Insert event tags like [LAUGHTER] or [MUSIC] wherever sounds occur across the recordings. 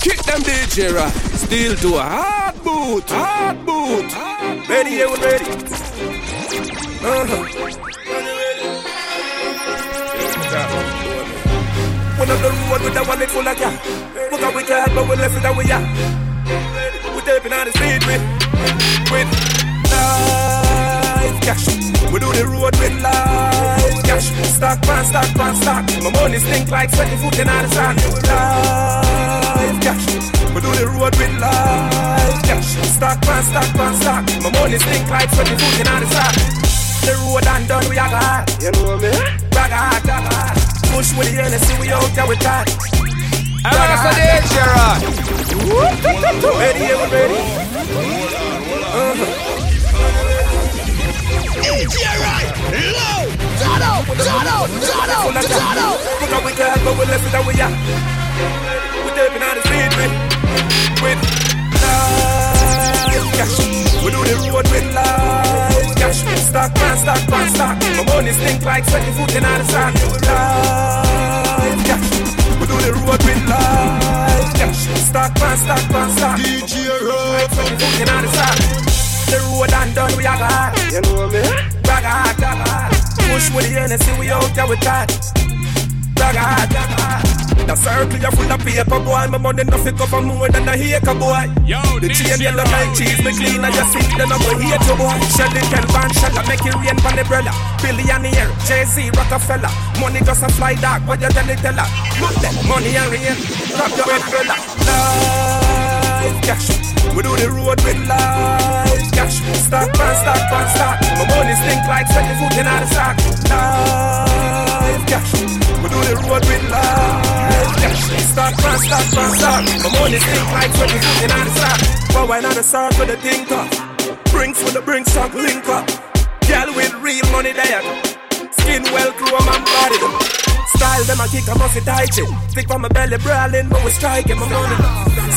Kick them DJ right. Still do a hard boot, hard boot. Ready, yeah, we ready. Uh-huh. One of the road with that one full of gas. Look how we got, but we left it that way, yeah. We tapping on the street with, with live cash. We do the road with live cash. Stock pan, stock pan, stock. My money stink like sweaty foot in the sun. Live cash. We do the road with live cash. Stock pan, stock pan, stock. My money stink like sweaty foot in the sun. The road and done, we are hard. You know me? Hard, brag hard. Push with the Hennessy, we out there with that. I want to say this, Gerard. Ready, we. Uh-huh. Gerard, low, Tano, Tano, Tano, Tano. Look how we can, but we left it that way, yeah. We tapping on the street with, cash. We do the road with live cash. Stock man, stock man, stock. My money stink like sweaty foot in the. Live cash. We do the road with live cash. Stock man, stock man, stock. DJ Like sweaty foot in the sun. The road and done, we are hard. You know me? Brag hard, hard. Push with the Hennessy, we out there with that. Brag hard, hard. The circle you full of paper, boy. My money nothing cover more than a acre, boy. Yo, The chain yellow like cheese, me clean and you see the number hate you, boy. Shelly Kelvan, Shella, make it rain the brother. Billionaire, Jay-Z, Rockefeller. Money just a fly dog, what you tell it, tell her. Look that, money and rain, drop your brother. Live cash, we do the road with live cash. Stock man, stock man, stock. My money stink like sweaty foot in the sack. Live cash, we do the road with live cash. Stock man, stock man, stock. My money stink like sweaty foot in the sack. But why not the start for the thing up? Brinks for the brink stock link up. Girl with real money there. Skin well chrome and body. Style them a kick a musty tight shit. Stick from my belly brawling, but we striking my money.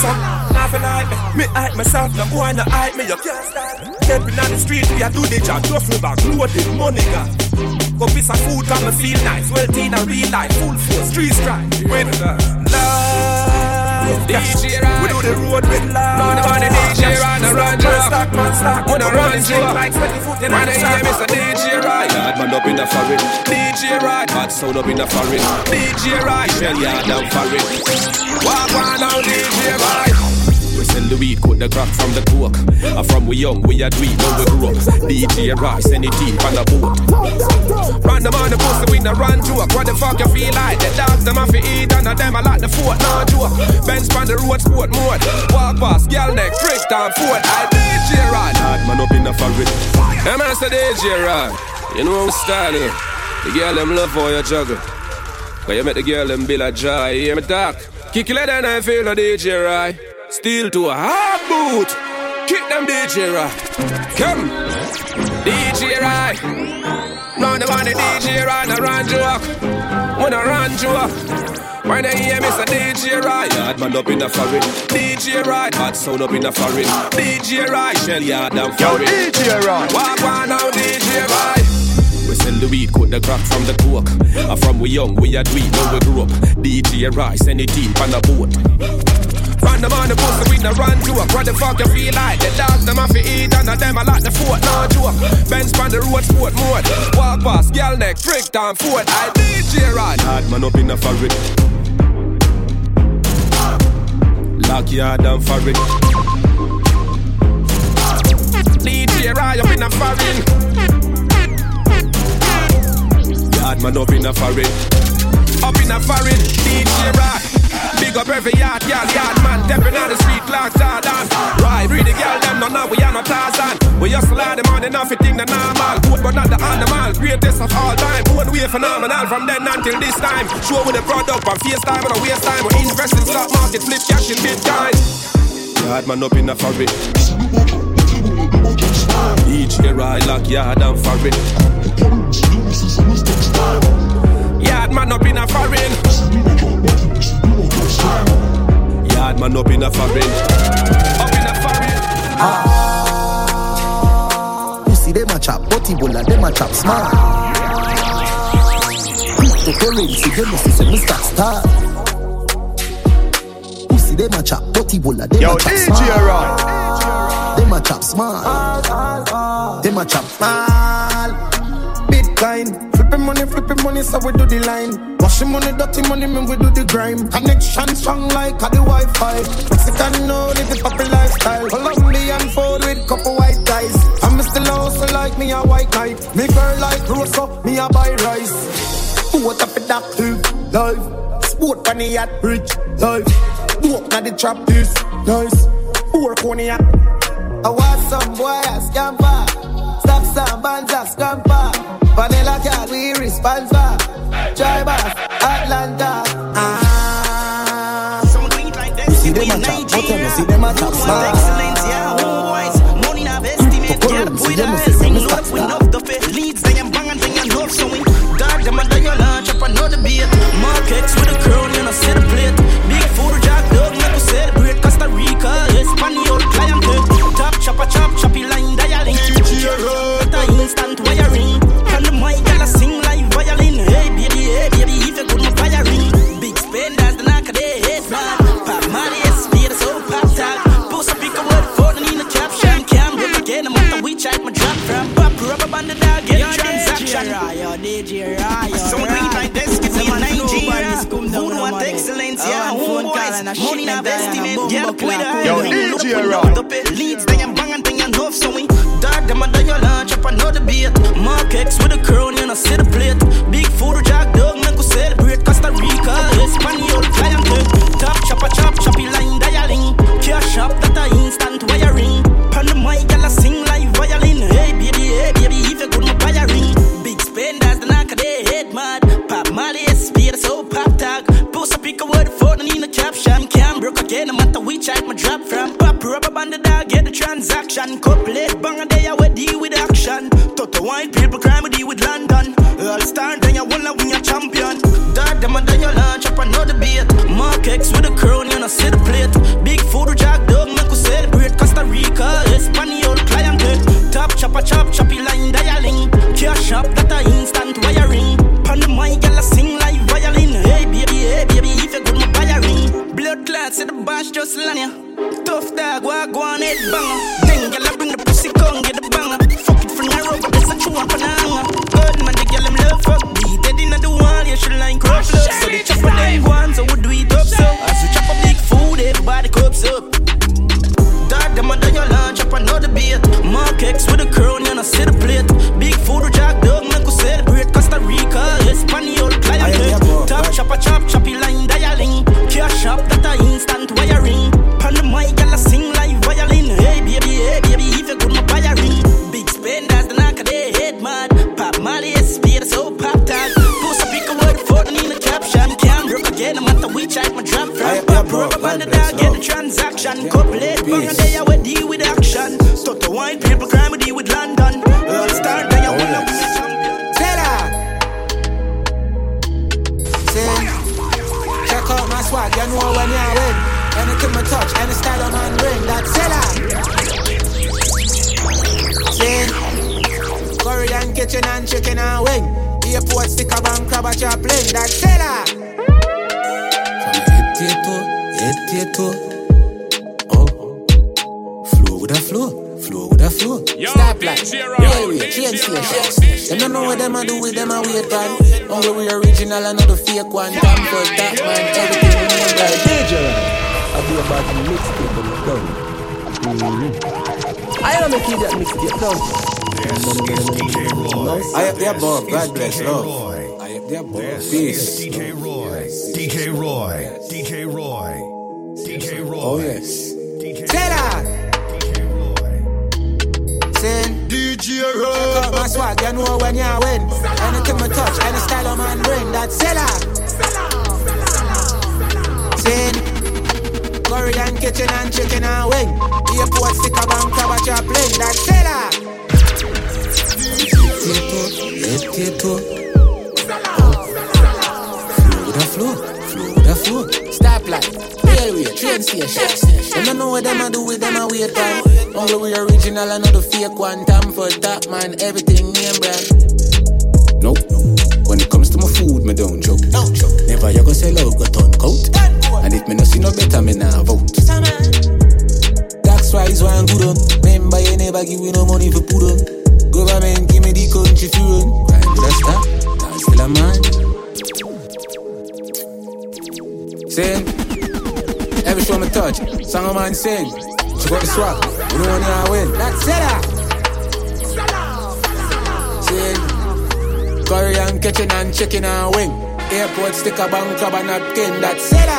Some nothing like me. Me hype myself, no boy no hype me. You can't style. Stepping on the street, we a do the job. Duffel bag, loaded money got. Go piece of food, come and feel nice. Well, teen and real life, full force, street strike. With live cash. DJ Ryan. We do the road with live Run the money, DJ Ryan, the run Stock man, job. stock man, stock. Wanna My run money into stink a- like sweaty foot in When the I hear sack. Mr. DJ Ride, Yard man up in the foreign. DJ Ride, Bad sound up in the foreign. DJ Ride, Shell yard down foreign. walk on now, DJ Ride. We sell the weed, cut the crack from the coke. And from we young, we a do it, we grow up. DJ Rice, any team on the boat. Run them on the pussy, we no run joke. What the fuck you feel like? The dogs them have to eat, and of them I like the fort, no joke. Benz on the road, sport mode. Walk past, girl neck, trick down, foot. I DJ Ride. Yard man up in the foreign. Them man say DJ Ride. You know style here. The girl them love how you juggle. But you make the girl them be like joy. You hear me talk? Kick your leather and I feel the DJ Ride. Still to a hard boot. Kick them DJ Ride. Come. DJ Ride. Run the money DJ Ride, no run joke. Wanna run joke. When they hear me say DJ Ride. Yard man up in the foreign. DJ Ride. Bad sound up in the foreign. DJ Ride. Shell yard down Yo, foreign. DJ Ryan. Walk on now DJ Ride. We sell the weed, cut the crack from the coke. And from we young, we a do it, now we grow up. DJ Rice, any team on the boat. Run them on the pussy, we no run joke. What the fuck you feel like? The dogs them have to eat, and them I like the fort, no joke. Benz on the road, sport mode. Walk past, girl neck, trick down, foot. I DJ Ride. Yard man up in the foreign. Lock yard down foreign. DJ Ride up in a foreign. Yard man up in the foreign. Up in a foreign. DJ Ride. Big up every yard, yard, yard man. Stepping on the street, clocks are done. Right, read the girl, them no now we are not Tarzan. We just lie them on enough, it think the normal. Good, but not the animal. Greatest of all time. One way phenomenal from then until this time. Show with the product on FaceTime and a waste time. We invest in stock market, flip cash in Bitcoin. Yard man up in the foreign. DJ Rice, lock yard down foreign. Yard man up in a foreign. Yard man up in the foreign. Up in a foreign. Ah. Pussy them a chop, body bola them a chop smart. Cryptocurrency them a say Mr. Star. Pussy see them a chop, dirty bulla, them Yo, a chop DJ small. Them a chop small. Them a chop small. Bitcoin, flipping money, flipping money, so we do the line. Washing money, dirty money, man, we do the grime. Connection strong like a the Wi-Fi. Mexican know live the proper lifestyle. Colombian food with couple white ties. I'm still also like me a white knight. Me girl like Rosa, me a buy rice. What up with that life? Sport on the yacht, rich life. Walk na the trap this nice. Work on the yacht. I want some boy a scamper. Stop some bands a scamper. Vanilla cat we responsible. Drivers, Atlanta. Ah. Some do it like that. You see them a chop, but you see them a chop. Excellence, yeah, homeboys. Money not estimate. Get up with us. Sing load up with transaction. So we like this, give me Nigeria. Who want excellence, yeah, homeboys. Money not estimate, get up with her. Yo, DJ with Roy. the pit. Leads, they am bang and they enough, so we dark them under your lunch up another beat. Mark X with a crown, you know, see the plate. Big food, jack dog, make us celebrate Costa Rica, Espanol, clientele. Top chopper, chop, choppy line, dialing. Cash up, that a instant transaction. Couple it, bang a day, I would deal with action. Toto white people crime, we deal with London. All star, then you wanna win your champion. Dog, them and then you launch up another beat. Mark X with a crown, you know, see the plate. Big food, jack dog, make us celebrate. Costa Rica, Espanol, clientele. Top chopper, chop, choppy line, dialing. Cash up, that a Clots in the bash, just land ya. Tough dog, walk, on, head banger. Then gyal a bring the pussy, come get the banger. Fuck it for narrow, but it's a true one for the hanger. Good man, the gyal them love fuck me. Dead inna the wall, you should line crop look. So the chopper them one, so we do it up so. As we chop a big food, everybody cups up. Dog them under your lunch up another beat. Mark X with a crown, you know, see the plate. Big food, jack dog, make us celebrate. Costa Rica, Espanol, clientele. Top chopper, chop, choppy line. Cash up, that a instant wiring. Pan the mic, a sing like violin. Hey, baby, hey, baby, if you could my buy a ring. Big spenders, the knock of their head mad. Pop Molly, speed, so pop tag. Post a pick a word for the in the caption. Can't broke again, no matter which I my drop from. Pop rubber band the dog, get the transaction. Couple it, bang a day, I you know when you win. Anything me touch, any style of man bring, that's Taylor. Ah. See, Korean kitchen and chicken and wing. Airport sticker bank crab a chop link, that's Taylor. Ah. From head to toe, head to. Flow, flow with a flow. Stop like, yeah, we train station. Them don't know what them a do with them a wait pan. Only we original and not the fake one. Time for that man, everything we know like DJ, I'll be about the mixtape when it's done. Mm-hmm. I am making that mixtape done. I up there, Bob. God bless, love. I up there, Bob. Peace. DK Roy. DK Roy. DK Roy. Swag, you know when you win. Anything me touch, any style of man bring, that's Taylor. Sin. Korean kitchen and chicken and wing. Airport sticker bank crab a chop link, that's Taylor. Head to toe, Flow a flow, flow a flow. Station. Them don't know what them a do with them a wait time. Only we original and not the fake one. Time for that man, everything name brand. Nope. When it comes to my food, me don't joke. No joke. Never you go sell out, go turn coat. And if me no see no better, me nah vote. Tax rise one good up. Remember you never give me no money for put up. Government give me the country to run. Crime stop. Now still a man. Say, every show me touch, song a man sing. She got the swag, you know when I win. That's it. Say, curry and kitchen and chicken and wing. Airport sticker, bank crab and napkin. That's it.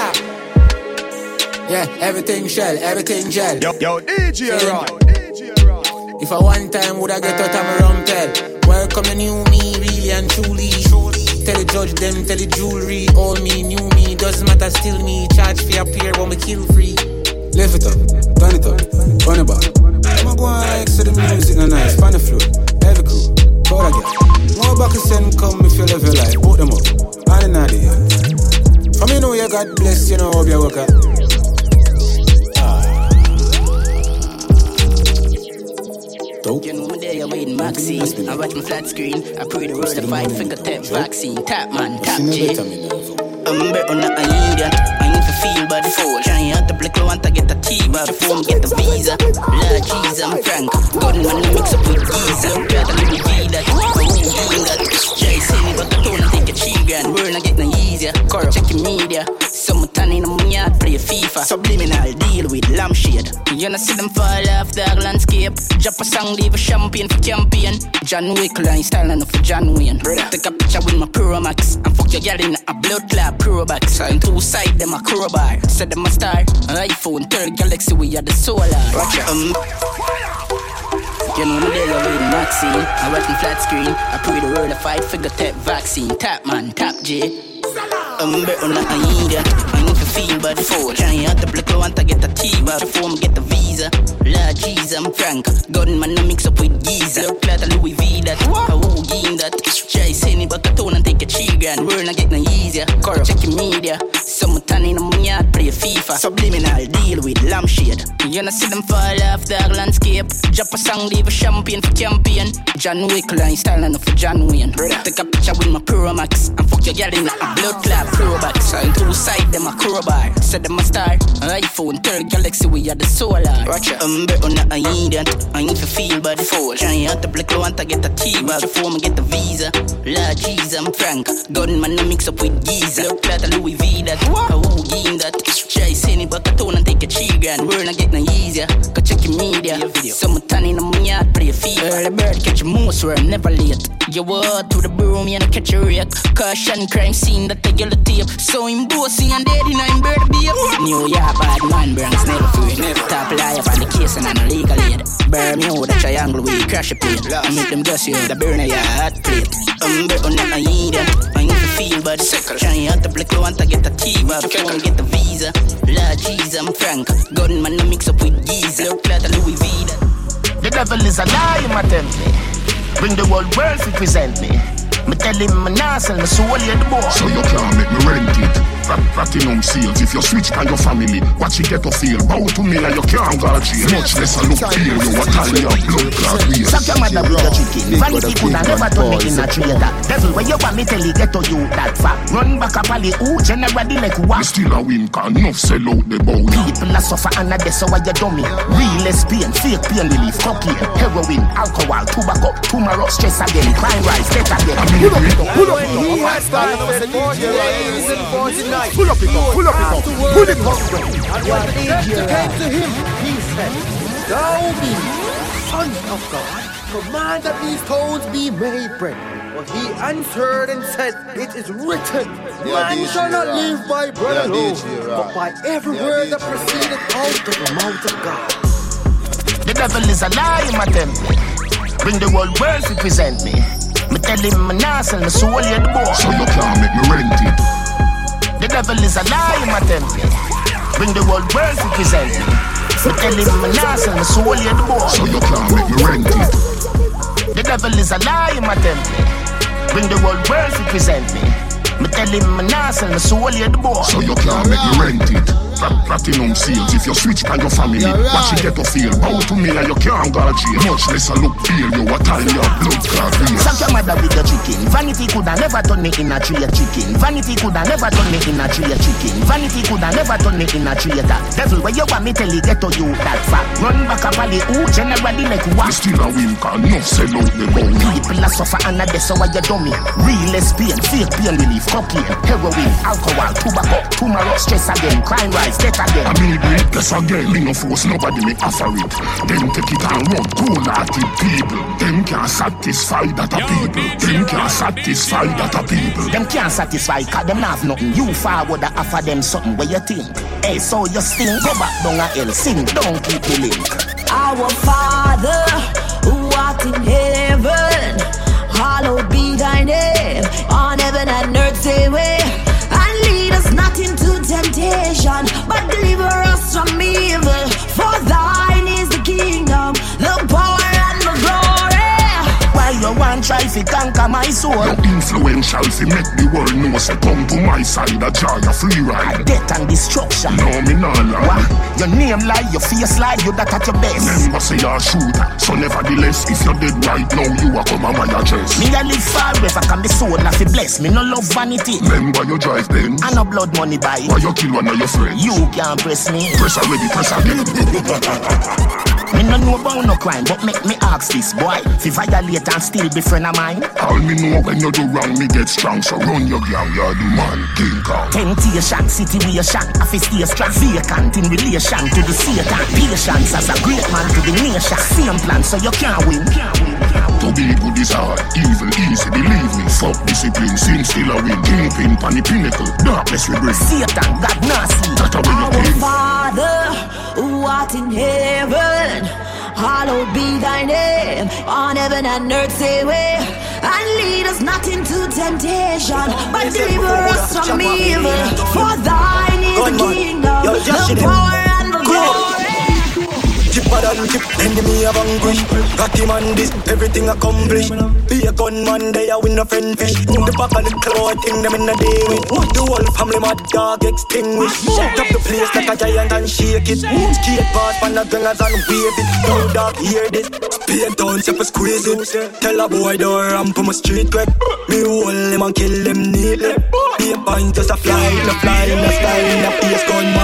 Yeah, everything shell, everything gel. Yo, yo, DJ Roy. If I one time would I get out of my rumpel Welcome the new me, really and truly Tell the judge them, tell the jewelry All me, new me, doesn't matter, still me Charge for appear, but me kill free. Lift it up, turn it up, run it back. I'ma go on X to the music, no nice, fan the flow Heavy crew, proud again. More back send come if you live your life, put them up I didn't know the From you know you God bless, you know, hope you work out You know me there, you win Maxine. I watch my flat screen. I pray the world to fight finger tap vaccine. Tap man, tap J. I'm better on an Indian. I need to feel body fall. Trying out the black, I want to get the T bar before me get the visa. Lord Jesus, I'm Frank. Gunman, I mix up with Giza. Got a little V that. Oh, doing that. Jay me, but the tone, I take a cheap grand. We're not getting easier. Corrupt, check media. Some tanning on my yard, play FIFA. Subliminal deal with lampshade. You know, see them fall off the landscape. Drop a song, leave a champagne for campaign. John Wick line style enough for John Wayne. Take a picture with my Pro Max and fuck your girl in a blood clot Pro Box. And two side them a crowbar. Said them a star. iPhone, third galaxy, we are the solar. Watch. Um, you know me there, you with Maxine. I watching flat screen. I pray the world to fight for the tap vaccine. Tap man, tap J. I'm better a Indian. I need feel bad for Trying out the black, I want to get the T bar before me get the visa. Lord Jesus, I'm Frank. Gunman, I mix up with Giza. Look like a Louis V that. I will game that. Try saying it, but I tone and take a chill grand. We're not getting easier. Corrupt, check your media. Some tanning on my yard, play FIFA. Subliminal deal with lampshade. You know, see them fall off the landscape. Drop a song, leave a champagne for campaign. John Wick line style enough for John Wayne. Take a picture with my Pro Max and fuck your girl in a blood clot Pro Box. And two side them a crowbar. Said them a star. iPhone, third galaxy, we are the solar. Watch out, I'm better on a Indian. I need to feel bad fall. Trying out the black, I want to get the T bar before me get the visa. La Jesus, I'm Frank. Gunman, I mix up with Giza. Look like a Louis V that. I will game that. Try saying it, but I tone and take a chill grand. We're not getting easier. Go check your media. Some tanning on my yard, play FIFA. Early bird catch a moose, we're never late. You walk to the broom, you know, catch a rake. Caution, crime scene, that take yellow tape. So bossy and dead in I'm bird babe. New York, bad man, Bronx, never free. Never top up on the case and I'm a legal aid. Bermuda triangle, we crash a plate. I make them guess you, the burner, yeah, hot plate. I'm better on a Indian. I need to feel but. Trying out the black, I want to get the T bar before I get the visa. Lord Jesus, I'm Frank. Gunman, I mix up with Giza. Look like a Louis V. The devil is a lie, you tempt me. Bring the whole world to present me. Me tell him my nass and my soul in the boy. So you can't make me rent it. Rat, platinum sales. If you switch by your family, watch it get a feel. Bow to me and you can't go to jail. Much less I look pale. You a tally of blood clot real. Suck your mother with your chicken. Vanity could have never turn me in a traitor. Devil, where you want me tell you get to you that far. Run back up alley, ooh, generally like Me what? still a win, can enough sell out the bow. People are suffer and that's why you dummy. Real lesbian, fake pain relief, cocaine, heroin, alcohol, tobacco, tomorrow, stress again, crime rise, death again. Pull up it up, pull up it up. Pull up it up, pull up it up, pull it up. And when the came to him, he said, Thou be son of God, command that these stones be made bread. But he answered and said, It is written, Man shall not live by bread alone, but by every word that proceedeth out of the mouth of God. The devil is a lie, my temple. Bring the whole world to present me. Me tell him my nass and my soul in the boy. So you can't make me rent it. The devil is a lie, in my temple. Bring the whole world to present me. Me tell him my nass and my soul in the boy. So you can't make me rent it. The devil is a lie, in my temple. Bring the whole world to present me. Me tell him my nass and my soul in the boy. So you can't make me rent it. Platinum sales. If you switch by your family, watch it get to feel. Bow to me and you can't go jail. Much less I look pale. You a tie your blood clot real. Suck your mother with your chicken. Vanity coulda never turn me in a tree of chicken. Vanity coulda never turn me in a tree of chicken. Vanity coulda never turn me in a tree of that. Devil, where you want me tell you get to you that fat. Run back a valley, ooh, generally make what? still a win, cause no sell out the bone. People a suffer and a death, so why you dummy? Real lesbian, fake pain relief, cocaine, heroin, alcohol, tobacco, tomorrow, stress again, crime rise, death again. I mean, it, yes again, me no force nobody me offer it. Them take it and run, cool hearted people. Them can't satisfy that a people. Them can't satisfy that a people. Them can't satisfy cause them have nothing. You forward a offer them something where you think. Hey, so you sting, go back down a hell, sing, don't keep the link. Our Father, who art in heaven, conquer my soul? No influential fi make the world know say come to my side a joy a free ride. Death and destruction. No me nah lie. Why? Your name lie, your face lie, you that at your best. Remember say you're a shooter, so nevertheless if you're dead right now you are come on my chest. Me a live forever, can be sold, not fi bless. Me no love vanity. Remember you drive Benz. I no blood money buy. Why you kill one of your friends? You can't press me. Press already, press again. [LAUGHS] Me no know about no crime, but make me ask this boy. Fi violate and still be friend of mine. All me know when you do wrong, me get strong. So run your girl, you're the man, King Kong. Temptation, situation, I fi stay strong. Vacant in relation to the Satan. Patience as a great man to the nation. Same plan, so you can't win. To be good is hard, evil easy, believe me. Fuck discipline, sin still a win. Kingpin, pan the pinnacle, darkness we bring. Satan, God nasty. That a Our. Father, who art in heaven, hallowed be thy name. On heaven and earth, say way. And lead us not into temptation, but deliver us from evil. For thine is the kingdom, the power, Chipper than chip, enemy of anguish. Got him on this, everything accomplished. Be a gunman, they are win a friend fish. The back of the claw, thing them in a day with. The whole family mad dog extinguished. Shut up the place like a giant and shake it. Skate past pan the gangers and wave it. No dog, hear this. Speed down, step a squeeze it. Tell a boy don't ramp on my street quick. Me hold him and kill him neatly. Be a pint just a fly, a fly, In a fly, a face gunman that's. Hey boy!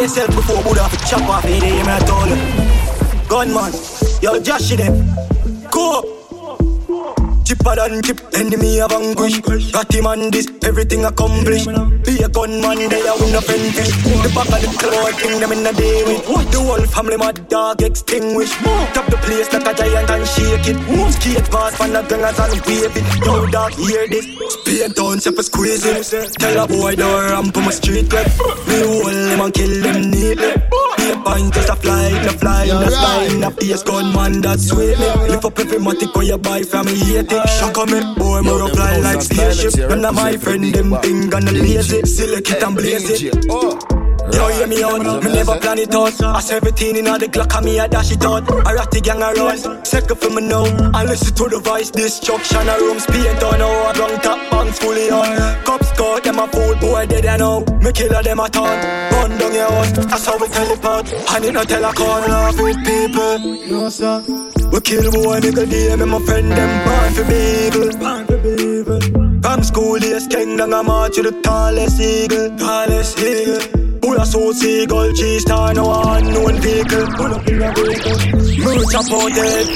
Yourself before Buddha fi chop off the day, man, I told you. Gunman, yo, Josh them. Go! Chipper than chip, enemy of anguish. Got him on this, everything accomplished. Be a gunman, they are win a friend fish. The back of the claw, thing them in a day with. The whole family, mad dog extinguished. Top the place like a giant and shake it. Skate past from the gangers and wave it. Yo, dog, hear this. Speed down, step a squeeze it. Tell a boy, don't ramp on my street web. Me hold him and kill him neatly. Be a pint, just a fly, a fly, a fly. A face gunman, that's sweet. Lift up every matic where you buy from me, hate. Shock on me, boy, more up fly like spaceship. None of my friend, them thing gonna lazy. Select it and blaze it. You hear me out, me never plan it out. I 17 in all the Glock and me I dash it out. I rat the gang around, second for me now. I listen to the voice, destruction a room. Paint on how oh, I drunk top banks fully on. Cops caught them a fool, boy dead I know. Me killer them a town, run down your house. That's how we teleport, and it no tell a off with people. No sir. We kill boy nigga day, me my friend them born for people Born for people From school days, king down a march to the tallest eagle. Tallest eagle Pull a so seagull, cheese star, no unknown vehicle. Pull up in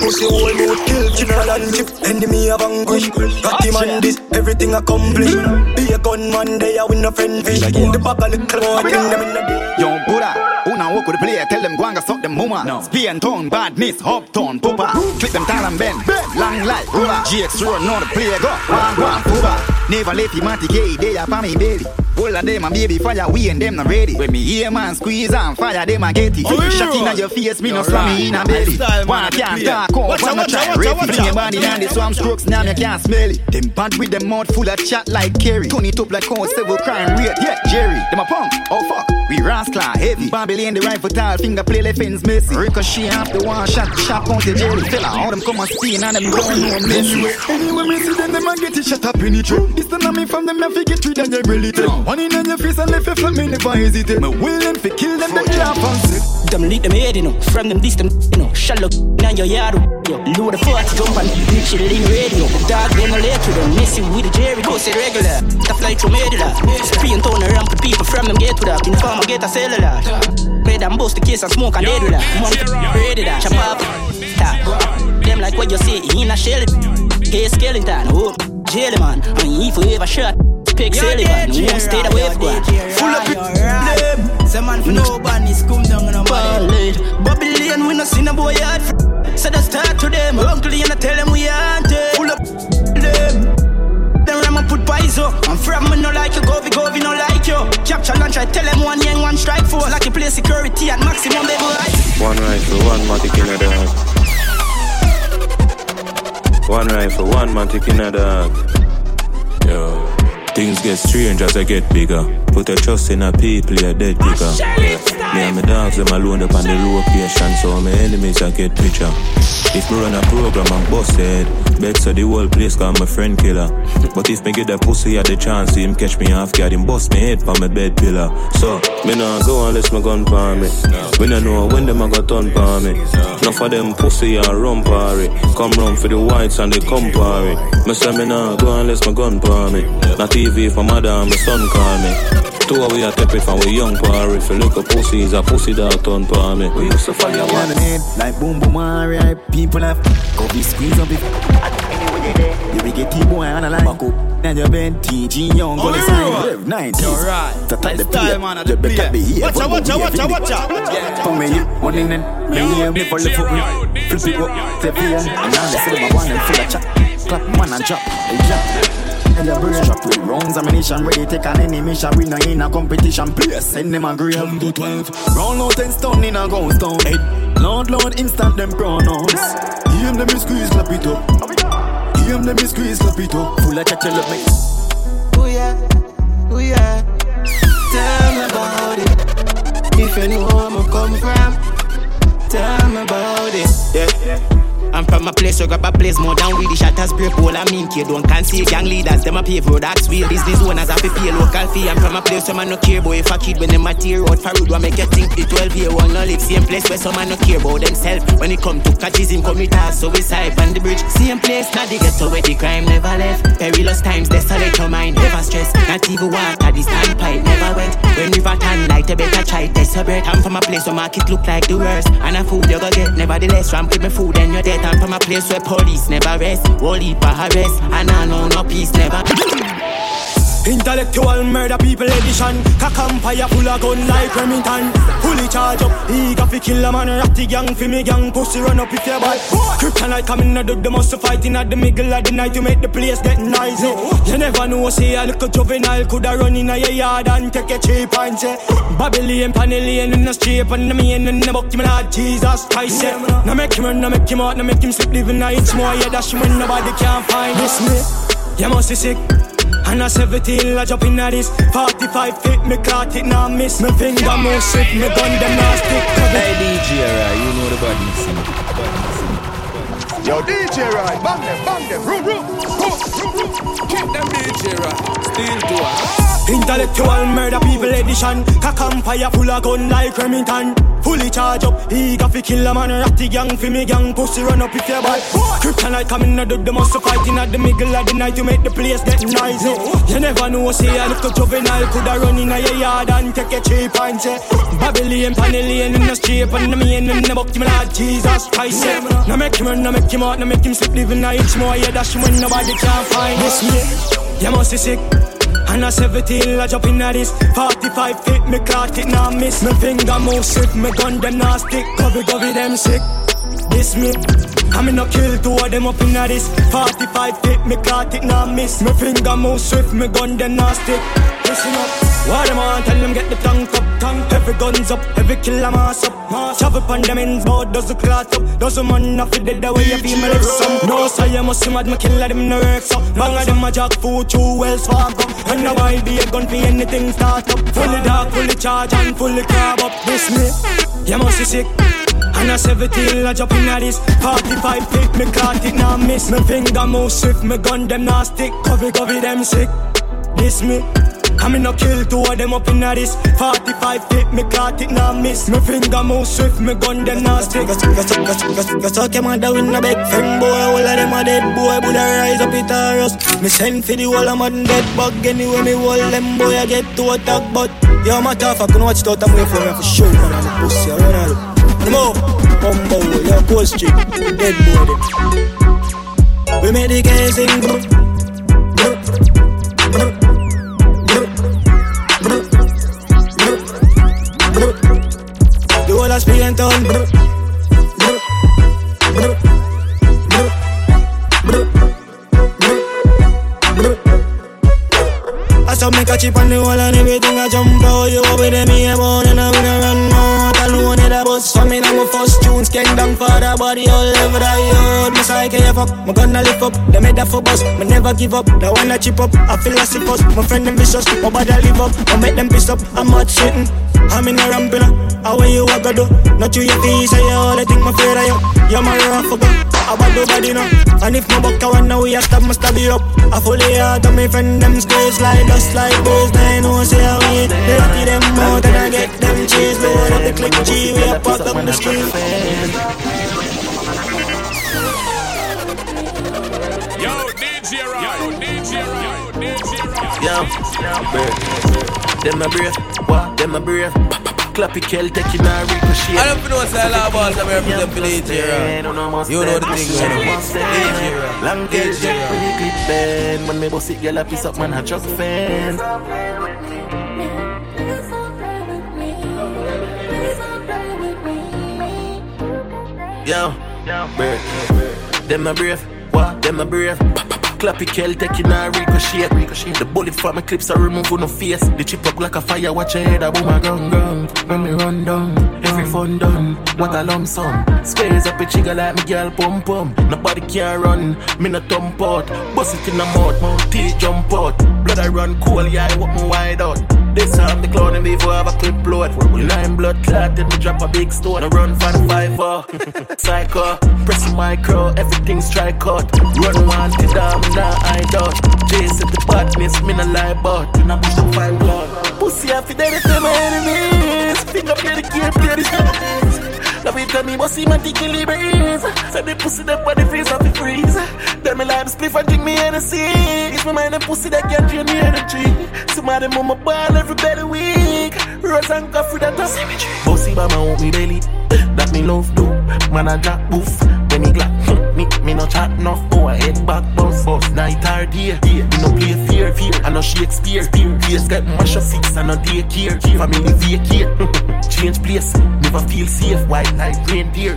pussy hole, mood kill, general and chip. Enemy of anguish. Got him on this, everything accomplished. A gunman, they are win a friend fish. The back of the claw, thing them in the day. Yo, Buddha, una walk with the player, tell them go and suck them mama. No. Spear tone, badness, hop tone, pooper. Clip them tall and bend, long like ruler. GX run, know the player go, one, one, pooper. Never let him anti gay, they are me, baby. All of them a baby fire, we and them not ready. When me hear man squeeze and fire, them a get it. Oh, Shot yeah. in your face, me no slam right. me in a belly. man, One I can't talk, oh, out, Watch one out, no try. out, out, watch bring your out. body down, the swamp strokes, now you can't smell it. Them pant with them mouth full of chat like Kerry. Turn it up like several crime rate. Yeah, Jerry, them a punk. Oh fuck, we rascal heavy. Babylon the rifle tall, finger play left ends messy. Ricochet off the one shot, shot on the jelly fella. All them come and spin and them don't know messy. Anyway, me see them, them a get it shut up in the truth. This the name from them, I fi get rid of your belly. One in on your face and left you flat, me never hesitate. Me willing fi kill them, them can't fancy. Them lead them head, you know. From them this, them, you know. Shallow now your yard, yo. Load the fort, jump and bitch it in radio. Dog, them no let you, them messy with the Jerry. Go say regular. The flight through medulla. Spray and tone around the people from them get to that. In the farm, I get a cellular. Made them bust the case and smoke and dead with that. Money ready that. Chop up. Them like what you say, he in a shell. Hey, skeleton, oh, jelly man. And he forever shot. Pick Sullivan, won't stay the way for Full up it, blame. Some man for no bunnies come down on a body. Babylon, we no see no boy yard. So they start to them. Uncle, you not tell them we aren't it. Full up them. Rama put. I'm from me no like you, go we go we no like you. Capture lunch, I tell them one young one strike for. Like you play security at maximum they right. One rifle, one matic in a dog. One rifle, one matic in a dog. Yo. Things get strange as I get bigger. Put your trust in a people, you're dead. Yeah. Me and my dogs, them alone up on the location, so my enemies I get picture. If me run a program and bust head, bet so the whole place call my friend killer. But if me get that pussy at the chance, see him catch me off guard, him bust me head for my bed pillar. So, me nah go unless my gun palm me. Me nah know when them I got turn palm me. Enough of them pussy and run party. Come round for the whites and they come party. Me say me nah go unless my gun palm me. Not TV for mother and my son call me. Two of we are tepid from we young party. If you look at pussy, is a pussy that turn palm me. We used to follow Fire one. one head, like boom boom alright. People have go be squeeze up it. You be get T-boy on the line. Back up. And your bend TG young go Alright. sign. Rev 90s. Alright. To tie the Style, play. man, the better play. behave. Watcha, But watcha, behave watcha, in the- watcha. Come me in, one in and me here me for the foot. Flip it up, flip it up. And now they say my one and full of chat. Clap man and drop, hey drop. And the brain strap with rounds ammunition ready take on any mission. We no in a competition place. Send them a grave. Come to twelve. Round out ten stone in a ghost town. Hey, Lord, Lord, instant them pronouns. Hear them me squeeze, clap it up. Hear them me squeeze, clap it up. Full of you love me. Oh yeah, oh yeah. Tell me about it. If you know where I come from, tell me about it. Yeah. I'm from a place where grab a place more down with the shatters break all I mean kid don't can see gang leaders them a pave road axe wheel business owners have to pay local fee. I'm from a place where man no care boy if a kid when them a tear out. For road make you think the 12 year one no live same place where some man no care about themselves. When it come to catches him commit side on the bridge. Same place not the ghetto where the crime never left. Perilous times desolate your mind never stress. Not even water went when light you better try test your I'm from a place where market look like the worst. And a food you go get nevertheless ramp with me food and you're dead. I'm from a place where police never rest. Whole heap of arrest. And I know no peace never Intellectual murder people edition. Cock empire full of gun like Remington. Fully charge up, eager fi kill a man. Ratty gang fi me gang, pussy run up if you bad Kryptonite coming out of the muscle fighting at the middle of the night To make the place get noisy. You never know, say a little juvenile Coulda run in a yard and take a cheap and say Babylon, Panellian in the street And the main in the buck, me Lord Jesus Christ yeah. Now make him run, now make him out, now make him sleep Living a inch more, yeah, him when nobody can find this me. You must be sick and a 17 I jump in at this 45 feet, me caught it, now miss Me finger move swift, me gun them now stick Hey DJ, right, you know the badness in. Yo, DJ Right, bang them, bang them, room, room, room, room, room. Keep them DJ still do it. Intellectual murder people edition. Cock empire full of gun like Remington. Fully charge up, eager fi kill a man. Ratty gang fi me gang, pussy run up if you bad Kryptonite coming out of the muscle fighting at the middle of the night To make the place get noisy. You never know, say a little juvenile Coulda run in a yard and take a cheap and say Babylon, Panellian in the street And the main in the buck, me Lord Jesus Christ yeah. Now make him run, now make him out, now make him slip Living a inch more, yeah, dash when nobody can find this me You must be sick. And a 17 I jump in at this 45 feet, me caught it, now miss. Me finger move swift, me gun them now stick. Covey, them sick. This me I me no kill two of them up in this 45 feet, me caught it, now miss Me finger move swift, me gun them now stick Listen up what them want, tell them get the tank up, tank Every gun's up, every killer mass up. Mass travel on them ends, bout does the class up. Does a man not fit dead the way you feel me lips some. No, so you must see mad, my killer them no work so. Bang of them a jack food, two wells farm and now I be a gun for anything start up. Fully dark, fully charge and fully carb up. This me, you must be sick. And I 17, I jump in at this 45 feet, me caught it, now miss. Me finger move swift, me gun them now stick. Cover, cover them sick. This me. I me no kill two of them up in this 45 feet, me caught it, now miss. Me finger move swift, me gun them now stick. Go suck your mother with no big friend boy All of them a dead boy, I rise up it a rust. Me send for the whole of man dead bug. Anyway me hold them boy, I get to attack But yo, my tough, I can watch out, I'm waiting for me for sure Man, I'm a pussy, I run out Your cold street, dead. We made the guys sing. Spain town. I saw me catch it on the wall and everything I jump out. You over there, me a and I'm gonna run. In the bus, for me my first tunes King down for the body all over the yard. Me psyche you fuck, me gonna lift up. They made that for bus, me never give up. The one that chip up, I feel like sick My friend them vicious, my body live up. I make them piss up, I'm hot shitting. I'm in a rampina, how are you a go do? Not you your face, I all I think my fear of you. You're my rough I bad nobody now. And if my buck I want now we have to must be up. I fully out of my friend them squares like us like those. They know say I win. They them out and I get them cheese. Load up the click G, we parked up the street. Yo, DJ. Yo, DJ. DJ Roy. Yo, them my brave, what? Them my brave. Clappy Kel taking a ricochet. I don't know what's a lot about some represent for DJ You know the thing, know. DJ Long gauge, pretty clip band. When me boss it, girl, I piece up, man, I chuck fan. Yo, brave. Them my brave, what? Them my brave. Clappy Kel taking a ricochet. ricochet. The bullet from my clips are removing no face. The chip up like a fire, watch your head, I boom my gun gun. When me run down, every fun done. What a lump sum. Squares up a chigga like me girl pum pum. Nobody can run, me no thump out. Bust it in the mouth, mouth teeth jump out. Blood I run cool, yeah, I walk me wide out. This time the clown and before I have a clip load. Nine blood clotted, me drop a big stone. I run for the five four. Uh, [LAUGHS] psycho, press the micro, everything strike out. Run one to down, now I don't. Jason the badness, me no lie about. You know push the five blood. Pussy I feel dead to my enemies. Finger play the game, play the Love it tell me but see my tickly breeze Say the pussy them body face off the freeze. Tell me life spliff and drink me Hennessy It's my mind and pussy that can't drain me energy. Some of them on my ball every belly week Rose and coffee that symmetry. Bossy my own me belly. That me love do. Man I drop boof. When me glad me, no chat no Oh I head back bounce boss Night or day Me no play fear fear. I no Shakespeare Place get mash up six I no daycare Family vacate [LAUGHS] Change place Never feel safe. White like reindeer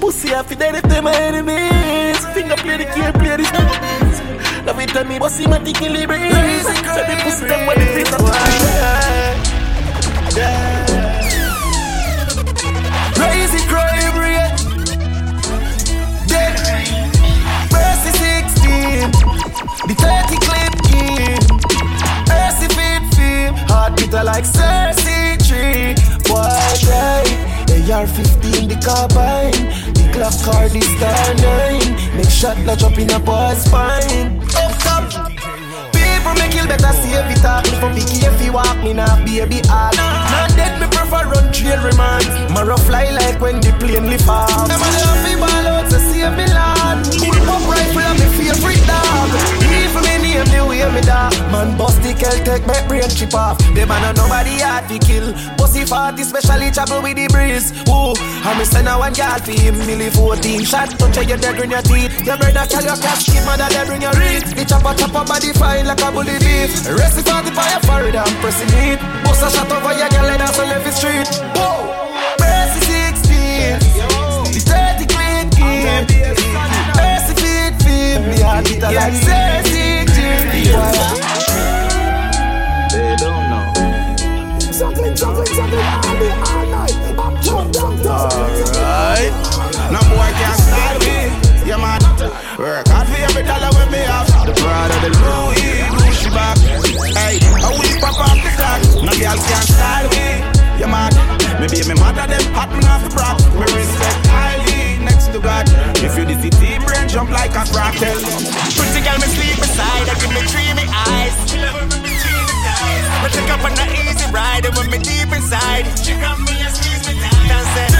Pussy I fi dead if them my enemies. Finger play the game play the dance Love it tell me bossy my dick in breeze Say the pussy them when the face of Crazy The 30 clip in Mercy 15 Heart beater like Cersei tree. Boy, die AR-15 the carbine. The clock car the star 9 Make shot not drop in a boy's spine. Up. Top People me kill better save it up Me for picky if you walk me not baby hard. Not dead me prefer run trail remand. Marrow fly like when the plane lift off Them a love me ball out to save me lad Pop rifle and me favorite dog Me the way me dog Man bust the kel take my brain chip off Them a no nobody hard to kill Pussy 40 specially travel with the breeze Ooh, and me send a one girl for him Milli 14 shot touch your dead in your teeth Your brother tell your cash keep mother dead in your reach The chopper chopper body fine like a bully beef Rest it on the fire forward and pressing it Bust a shot over your girl and that's on every street Whoa, Mercy 16 The 30 clean game Mercy 15 Me heart beat like Cersei They don't know juggling, juggling, juggling all day, all night. I'm tough, tough, tough. Alright. No boy can style me. Yeah, man. Work hard for every dollar when me have. The Prada, the Louis, Gucci bag. Hey, I will pop off the clock. No girl can style me. Yeah, man. Maybe me mother them hot me off the. Me respect highly to God. If you the city brain jump like a tell Pretty girl me sleep beside her, give me dreamy eyes. But take up on the easy ride, and when me deep inside, she come me and squeeze me tight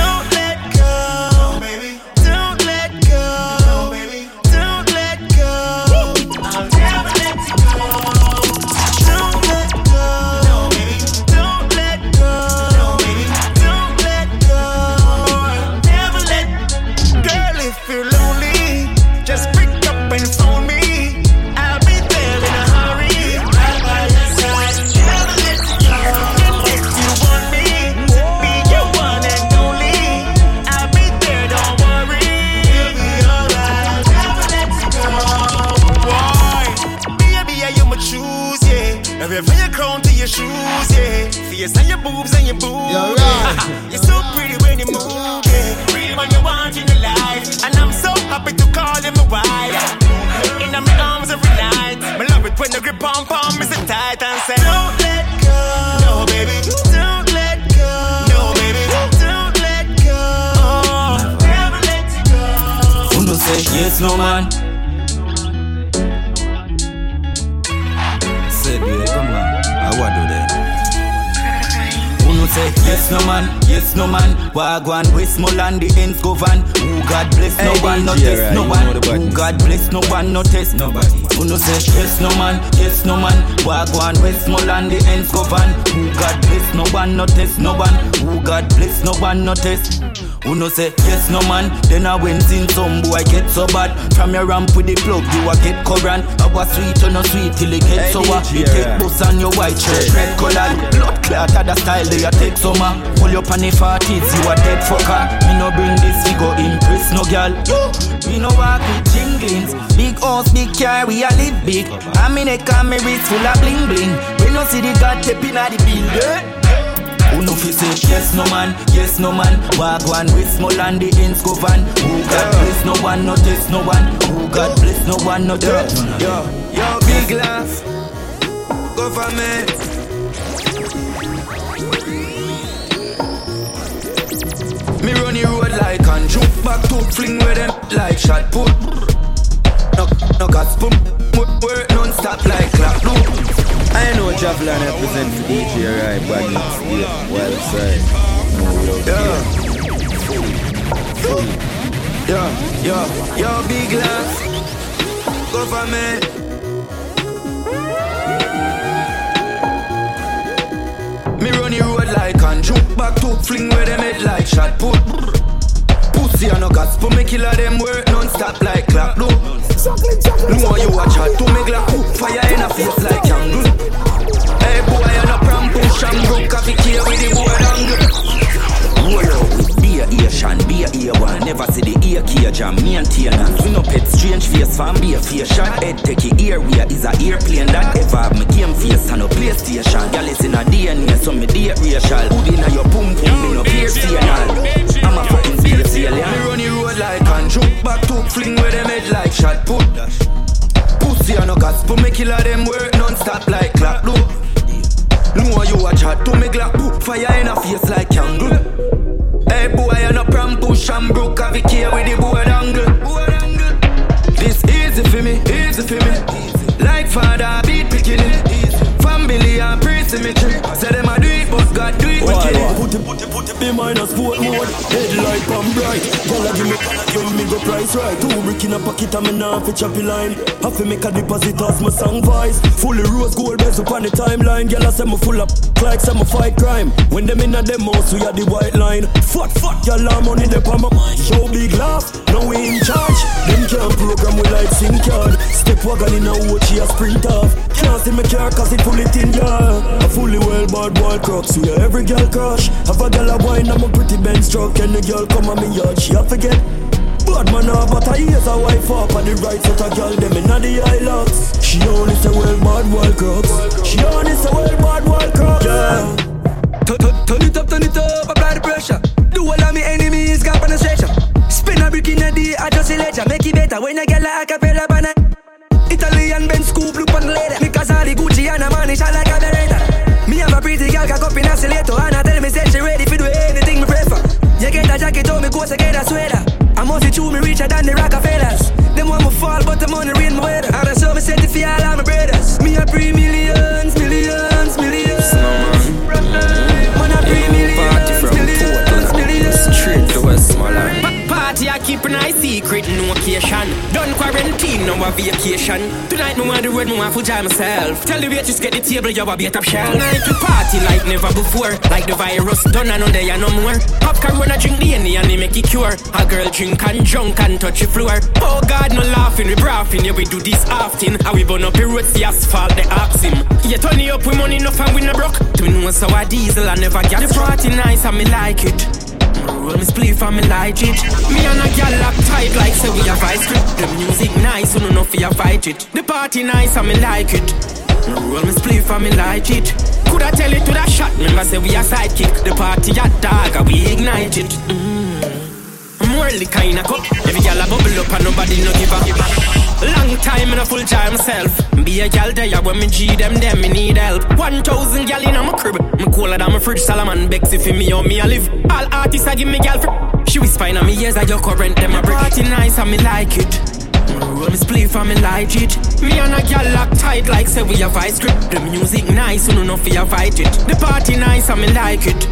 one, no test no one. Who God bless no one, no test. Uno say yes no man, then I went in some boy get so bad. From your ramp with the plug, you a get current. I was sweet or no sweet till it get Hey, sour. DJ, You take bus on your white shirt, red colored. Blood clot the style they a take summer. Pull up on the forties, you a dead fucker. Me no bring this, we go impress no girl. We no walk with jinglings. Big house, big car, we a live big. I mean, neck and me wrist full of bling bling. We no see the god tapping at the building. Uno fi say yes no man, yes no man. Walk one with small and the ends go van. Who God bless no one, no test no one. Who God bless no one, no test Yo, yo, big laugh. Government. Me run the road like and jump back to fling with them like shot put. No, no gas pump Work non-stop like clap loop I know Javelin represent for DJ Rai, but it's the wild side. No, without Yeah, yeah, yo, yo, big laugh Government Me. Run the road like and jump back to fling where them head like shot put. Pussy and no gas but me killer them work non-stop like clap loop No you watch out to me glap Fire in a face like angle Hey boy you no pram push and broke coffee care with the board angle Roll out with beer Asian, beer ear one. Never see the ear cage and maintenance We no pet strange face fan be a face shot. Head take your ear where is a airplane that ever have me game face and no PlayStation. Girl is in a DNA so me date racial. Hood inna your pum pum me no pierce anal I'm a fucking space alien Road like and back to fling where them head like shot put Pussy and no but me killer them work non-stop like clap loop No you watch out to me glock book fire in a face like candle Hey boy, you no pram push and broke have it here with the board angle. This easy for me, easy for me. Like father beat picking it. Family and pre Put it, put it, put it, be sport mode. Headlight on bright. Gonna give me, give me go price right. Two brick in a pocket and me now fi choppy line. Have to make a deposit as my song voice. Fully rose gold bells up on the timeline. Girl, I say me full up like say me fight crime. When them in a house, we are the white line. Fuck, fuck, y'all money they on my mind. Show big laugh, now we in charge. Them can't program we like SIM card. Step wagon in a watch, she a sprint off. Can't see me car cause it full it in yeah. A fully well bad boy crux, we are every girl crush. Have a girl a wine, I'm a pretty Benz truck. Any girl come on me yard, she a forget. Bad man up, but I hear a wife up on the right set of girl, them inna the high She only say well bad wild crooks. She only say well bad wild crooks. Yeah. Turn it up, turn it up, apply the pressure. Do all of me enemies, got on a stretcher. Spin a brick in a day, I just a ledger. Make it better when I get like a cappella banana. Italian Ben scoop, look on the leather. Me Casali, Gucci, and a man, it's like a beretta. Me have a pretty girl, got up in a stiletto, and a you get a jacket on me coat, I get a sweater. I must be true, me richer than the Rockefellers. Them want me fall, but the money rain my weather. And I saw me set it for all of my brothers. Me a pre millions, millions, millions. Man a pre millions, millions, millions. Straight to Westmoreland. Party I keep an eye secret, no occasion. Done quarantine, no a vacation. Tonight me want the road, me want to jam myself. Tell the waitress get the table, you a top shelf. Night we party like never before. Like the virus, done and on there no more. Pop corona drink the any and they make it cure. A girl drink and drunk and touch the floor. Oh God, no laughing, we brawling, yeah we do this often. How we burn up the roads, the asphalt, the ask him. Yeah, turn it up with money enough and we no broke. To know so a diesel I never get. The party nice and me like it. Roll me spliff and me like it Me and a gal lock tight like say we a vice grip The music nice, so no know fi a fight it. The party nice and me like it. Roll me spliff and me like it Coulda tell it to that shot, remember say we a sidekick. The party a dog and we ignite it. Mm. I'm worldly kinda cup. Every gal a bubble up and nobody no give a Long time in a full time myself Be a gal there when me G them them me need help. One thousand gal in my crib. Me cooler than my fridge Solomon Bexy for me or me a live. All artists I give me gal for She whisper in me ears I your current them a brick. Party nice and me like it. Roll me spliff and me like it. Me and a gal lock tight like say we a vice grip The music nice, no know fi a fight it. The party nice and me like it.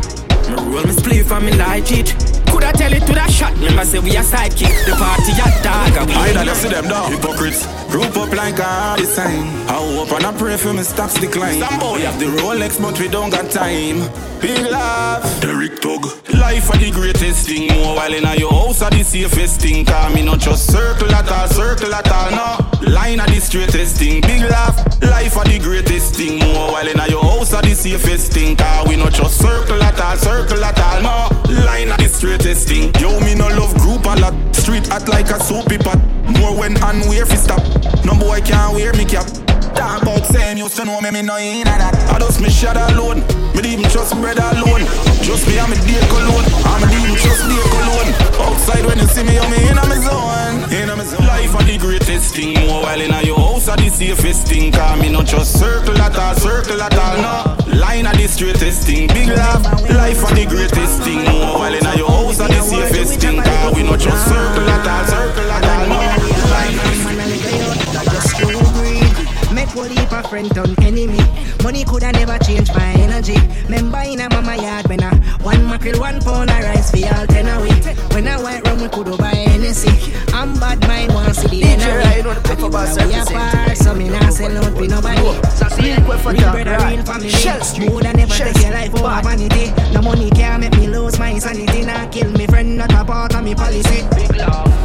Roll me spliff and me like it Coulda tell it to that shot, remember say we a sidekick The party a dog. I don't see them dog Hypocrites Group up like a hard sign I hope and I pray for my stocks decline. Somebody. Have the Rolex but we don't got time. Big love. Derek Tug. Life are the greatest thing. More while in your house are the safest thing. Cause me not just circle at all, circle at all, no. Line are the straightest thing. Big laugh Life are the greatest thing. More while in your house are the safest thing. Cause we not just circle at all, circle at all, no. Line are the straightest thing. Yo, me no love group a lot Street act like a soapy pot. More when and where fi stop No boy can't wear me cap. Talk about same used to know me, me no in that I just me shot alone Me even trust bread alone. Just me and me day cologne. I'm even trust day cologne. Outside when you see me, I'm in a me zone. In a me zone. Life are the greatest thing. More while in a your house are the safest thing. Cause me not just circle at all, circle at all, no. Line are the straightest thing. Big laugh Life are the greatest thing. More while in a your house are the safest thing. Cause we not just circle at all, circle at all, whole heap of friend turn enemy. Money coulda never change my energy. Member in a mama yard when I one mackerel, one pound of rice for all ten a week. When I white rum, we coulda buy Hennessy. I'm bad mind, want see the enemy. I do we apart, so me nah sell out for nobody. Real brother, real family. Woulda never take your life over vanity. No money can make me lose my sanity. Nah kill me friend, not a part of me policy.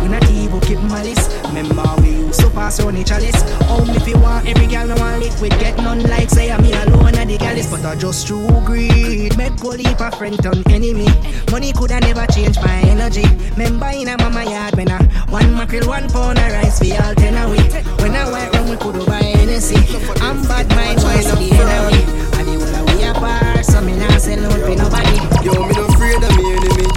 We not evil, keep malice. Remember we used to pass on the chalice. Home if you want every girl no want with get none like say I'm me alone at the gallus But I just true greed Make go leap a friend turn enemy Money coulda never change my energy Remember in a mama yard when I One mackerel, one pound of rice for all ten a week When I went round we coulda buy Hennessy I'm bad mind wise up the enemy And the whole we apart So me nah sell out for nobody. Yo, me no afraid of me enemy.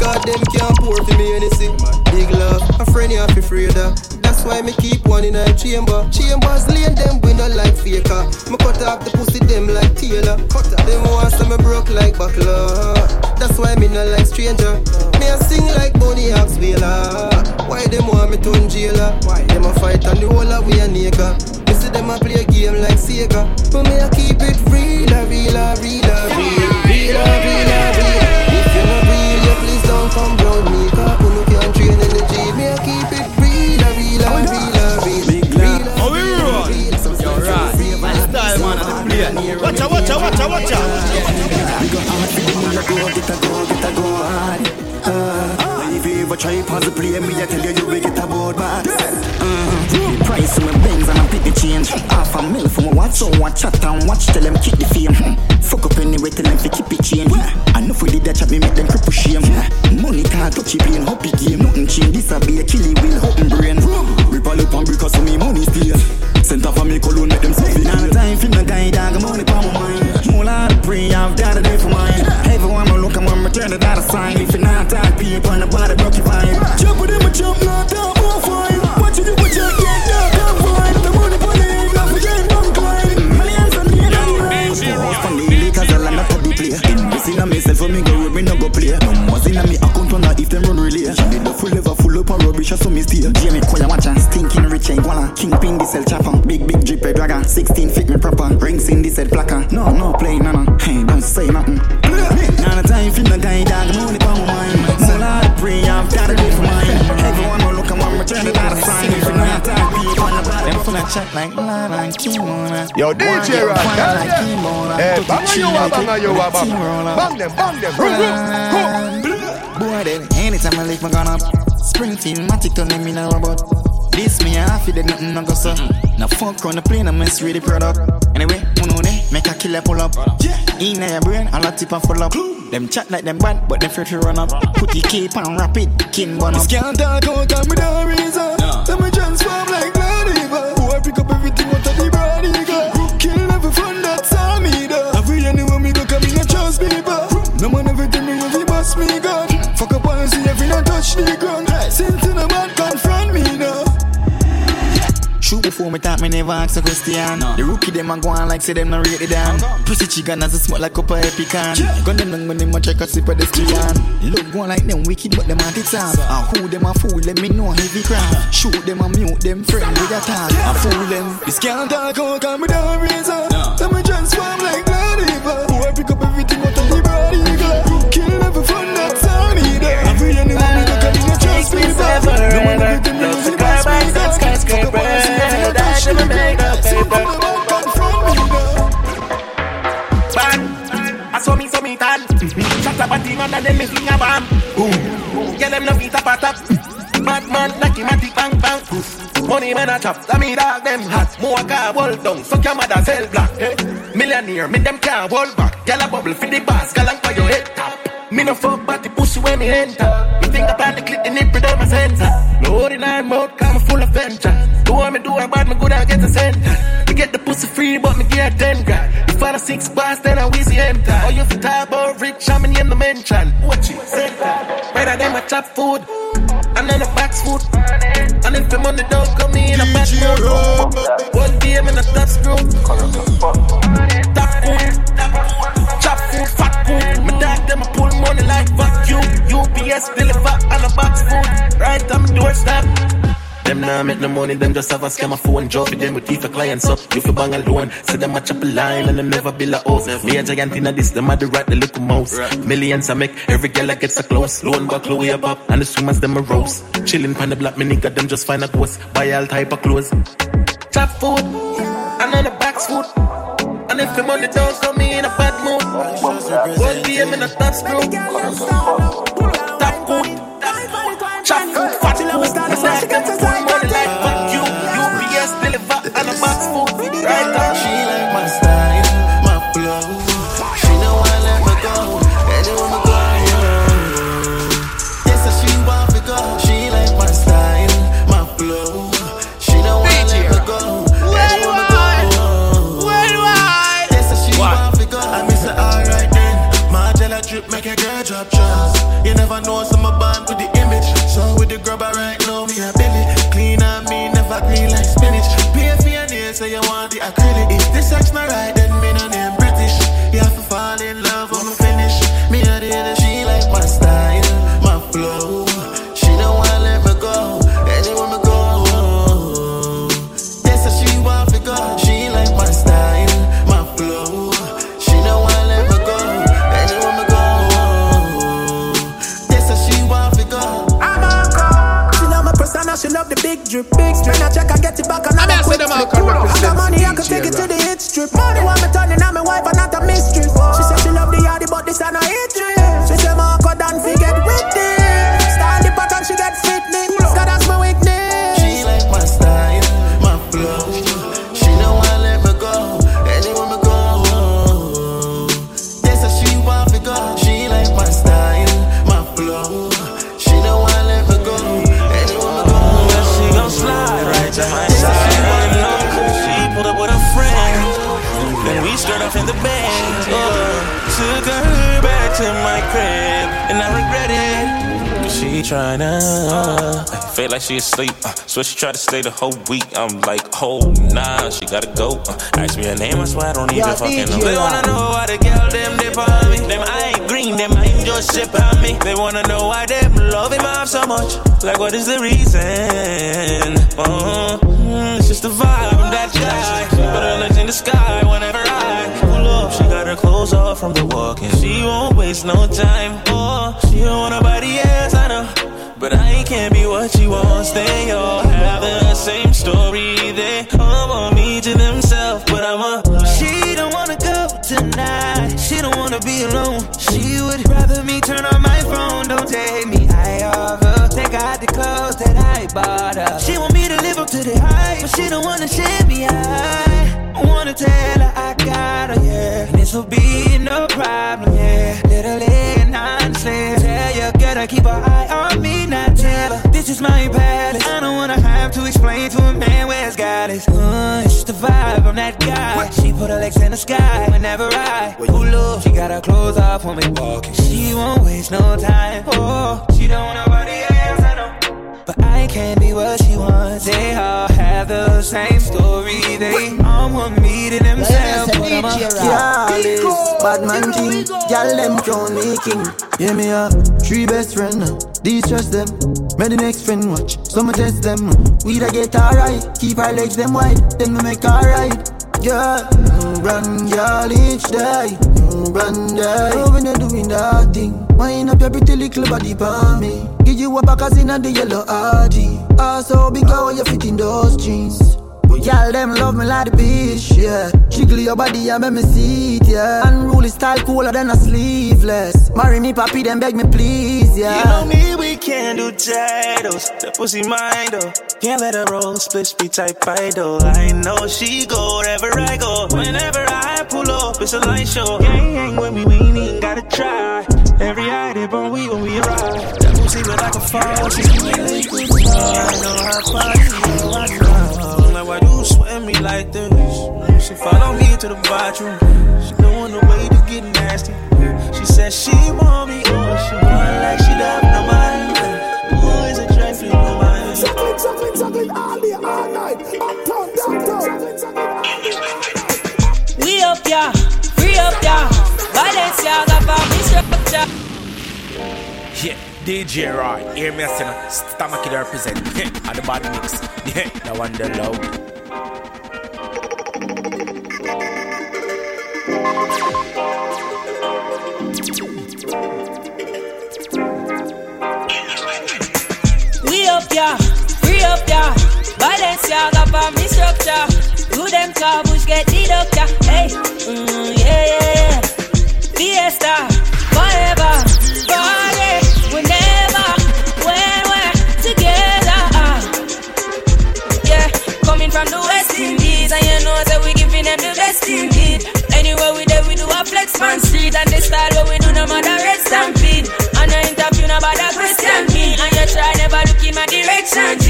God them can't pour for me anything Big love, a friend you have to afraid of that's why me keep one in a chamber. Chambers lane them we not like faker. Me cut off the pussy them like Taylor. Cut off. Them want some me broke like buckler. That's why me not like stranger. Me a sing like Bonnie Hawks Whaler. Why them want me turn jailer? Why them a fight and the whole of we a nigga? Me see them a play a game like Sega. But me a keep it real, real, real, real, real, real, real. Watch out, out. We go hard money, go get a go, get a go hard. Uh, if you ever try me I tell you you will get a board back. Uh, price of my Benz and I pick the change. Half a mil for my watch, so watch chat and watch till them kick the fame. Fuck up anyway, tell them to keep it change. Know for the that chat me make them cripple shame. Money can't touch it, playing happy game. Nothing change, this a be a killie will open brain. Rip all up and because of me money stay. Center for me cologne, make them suffer. Now the time for no guy, dog, money sign. If you not that people a point about it, rock your fine. Jump with them a jump, not down, more fine. What you do, what you get down, fine. The money for the end, not forget, don't climb. Millions and millions and millions. Go off cause I land up on the. Missing on myself, for me, go with me, no go play. No more in me account, wonder if them run relay. They do full level, full up on rubbish, so me steal. Jamie, call Koya, watch and stinking rich, ain't wanna. Kingpin, this cell chopper. Big, big, drip, a dragon. 16 fit me proper. Rings in this head placa. No, no, play, nana. Hey, don't say nothing. On the body, them full of chat like la la kimona. Yo, DJ Rod, Hey, bang you a bang you a bang. Bang them, bang them. Run, go. Boy, then anytime I lift my gun up, Springfield, Matic to them in a robot. This me I feel that nothing no go so. Now fuck on the plane, I mess with the product. Anyway, know they make a killer pull up. In your brain, all a tip and full up. Them chat like them bad, but they afraid to run up. Put the cape on rapid, king bun up. Can't talk out and me no reason. Let me transform like touch the ground. Since in a man confront me now. Shoot before me talk, me never ask a question. The rookie them a go on like say them not rate it down. Pussy chicken as a smoke like up a epican. Gun them down when them a check a sip of the screen. Look go on like them wicked, but them anti time. And who them a fool? Let me know heavy crime. Uh-huh. Shoot them and mute them friend with a tag. I fool them. This can't talk oh, out and me don't reason. I'm about confront me though. Bang, I saw me, saw me tan. Shut up a team and then me fling a bomb. Boom, get them no feet up a top. Bad man, lucky matic bang bang. Money man a chop, that me dog them hot. More car hold down, so your mother sell black. Eh? Millionaire, me them can't hold back. Gyal a bubble for the boss, gyal for your head top. Me no fuck but the pussy when me enter. Me think about the click, the nipple down my center. No in her mouth, come full of venture. Do what me do, I bad me good, I get the center. Me get the pussy free, but me get ten grand. If I the six bars, then I wheezy enter. Oh, you fi talk about rich, I'm in the mention. Watch it, center. Better than my chop food, and then the box food. And if the money don't come in, a bad mood. One day I'm in a top screw. Top food, chop food, fat food. My dog them a pull money like vacuum. UPS deliver on a box food. Right on my doorstep. Them nah make no money, them just have a scam phone job with them with thief a client so you fi bang alone. Say them a chop a line and them never build a house. Me a giant in a this, them a the rat, the little mouse. Millions I make, every girl I gets a close. Loan back, way up up, and the swimmers them a roast. Chillin' pan the black, me nigga them just find a ghost. Buy all type of clothes. Chop food, and then the box food. And if the money don't come in a bad mood, one day I'm in a top screw. Top food, chop fat food. Represent got money, trying to. Uh, feel like she asleep. Uh, so she tried to stay the whole week. I'm like, oh nah, she gotta go. Uh, ask me her name, I swear I don't even fucking know. They wanna know why the girl them dip on me. Them I ain't green, them I ain't just ship on me. They wanna know why them love him off so much. Like what is the reason? Uh, it's just the vibe I'm that guy. Put her legs in the sky whenever I pull up. She got her clothes off from the walk and she won't waste no time. Oh, she don't want nobody else, I know. But I can't be what she wants. They all have the same story. They all want me to themselves, but I'm a. She don't wanna go tonight. She don't wanna be alone. She would rather me turn on my phone. Don't take me high off her. Take out the clothes that I bought her. She want me to live up to the hype, but she don't wanna share me high. Got it. Uh, it's just the vibe, I'm that guy. She put her legs in the sky whenever I pull up. She got her clothes off when we walking. She won't waste no time. Oh, she don't nobody can't be what she wants. They all have the same story. They all want me to themselves. But I'm a Careless, bad man king. Y'all them crown me king. Hear me up, three best friend. uh, Distrust them. May the next friend watch. Some test them. We da get alright. Keep our legs them wide. Then we make alright. Yeah, mm, run, girl, each day. Run, day. Oh, when you're doing that thing. Wind up your pretty little body for me. Give you a back as in the yellow RG. Also, big how you fit in those jeans. But y'all them love me like the bitch, yeah. Jiggle your body and make me see it, yeah. Unruly style cooler than a sleeveless. Marry me, papi, then beg me please, yeah. You know me, we can't do titles. That pussy mine though. Can't let her roll, split be type idol. I know she go wherever I go. Whenever I pull up, it's a light show. Gang hang with me, we ain't gotta try. Every eye they burn we when we arrive. That pussy look like a fall. She see me like good I know how far you oh, know I know. Like, why you sweat me like this? She follow me to the bathroom. She knowin' the way to get nasty. She said she want me, oh, she want like she love nobody. Boy, is a trifling nobody. Suckling, suckling, suckling all day, all night. Uptown, downtown. We up ya, free up ya. Balenciaga for me structure. Yeah, DJ Roy, hear me say no. Stomach it represent. [LAUGHS] Yeah, and the bad mix. [LAUGHS] Yeah, that one the low. Up ya, free up ya. Balenciaga for me structure. Do them cabbage get the doctor. Hey, mm, yeah, yeah, yeah. Fiesta, forever, party, whenever, when we're together. ah. Yeah, coming from the West Indies, and you know that we giving them the best indeed. Anywhere we there, we do a flex man street, and the style what we do no matter red stampede. And I interview no bother question me, and you try never my direction. G.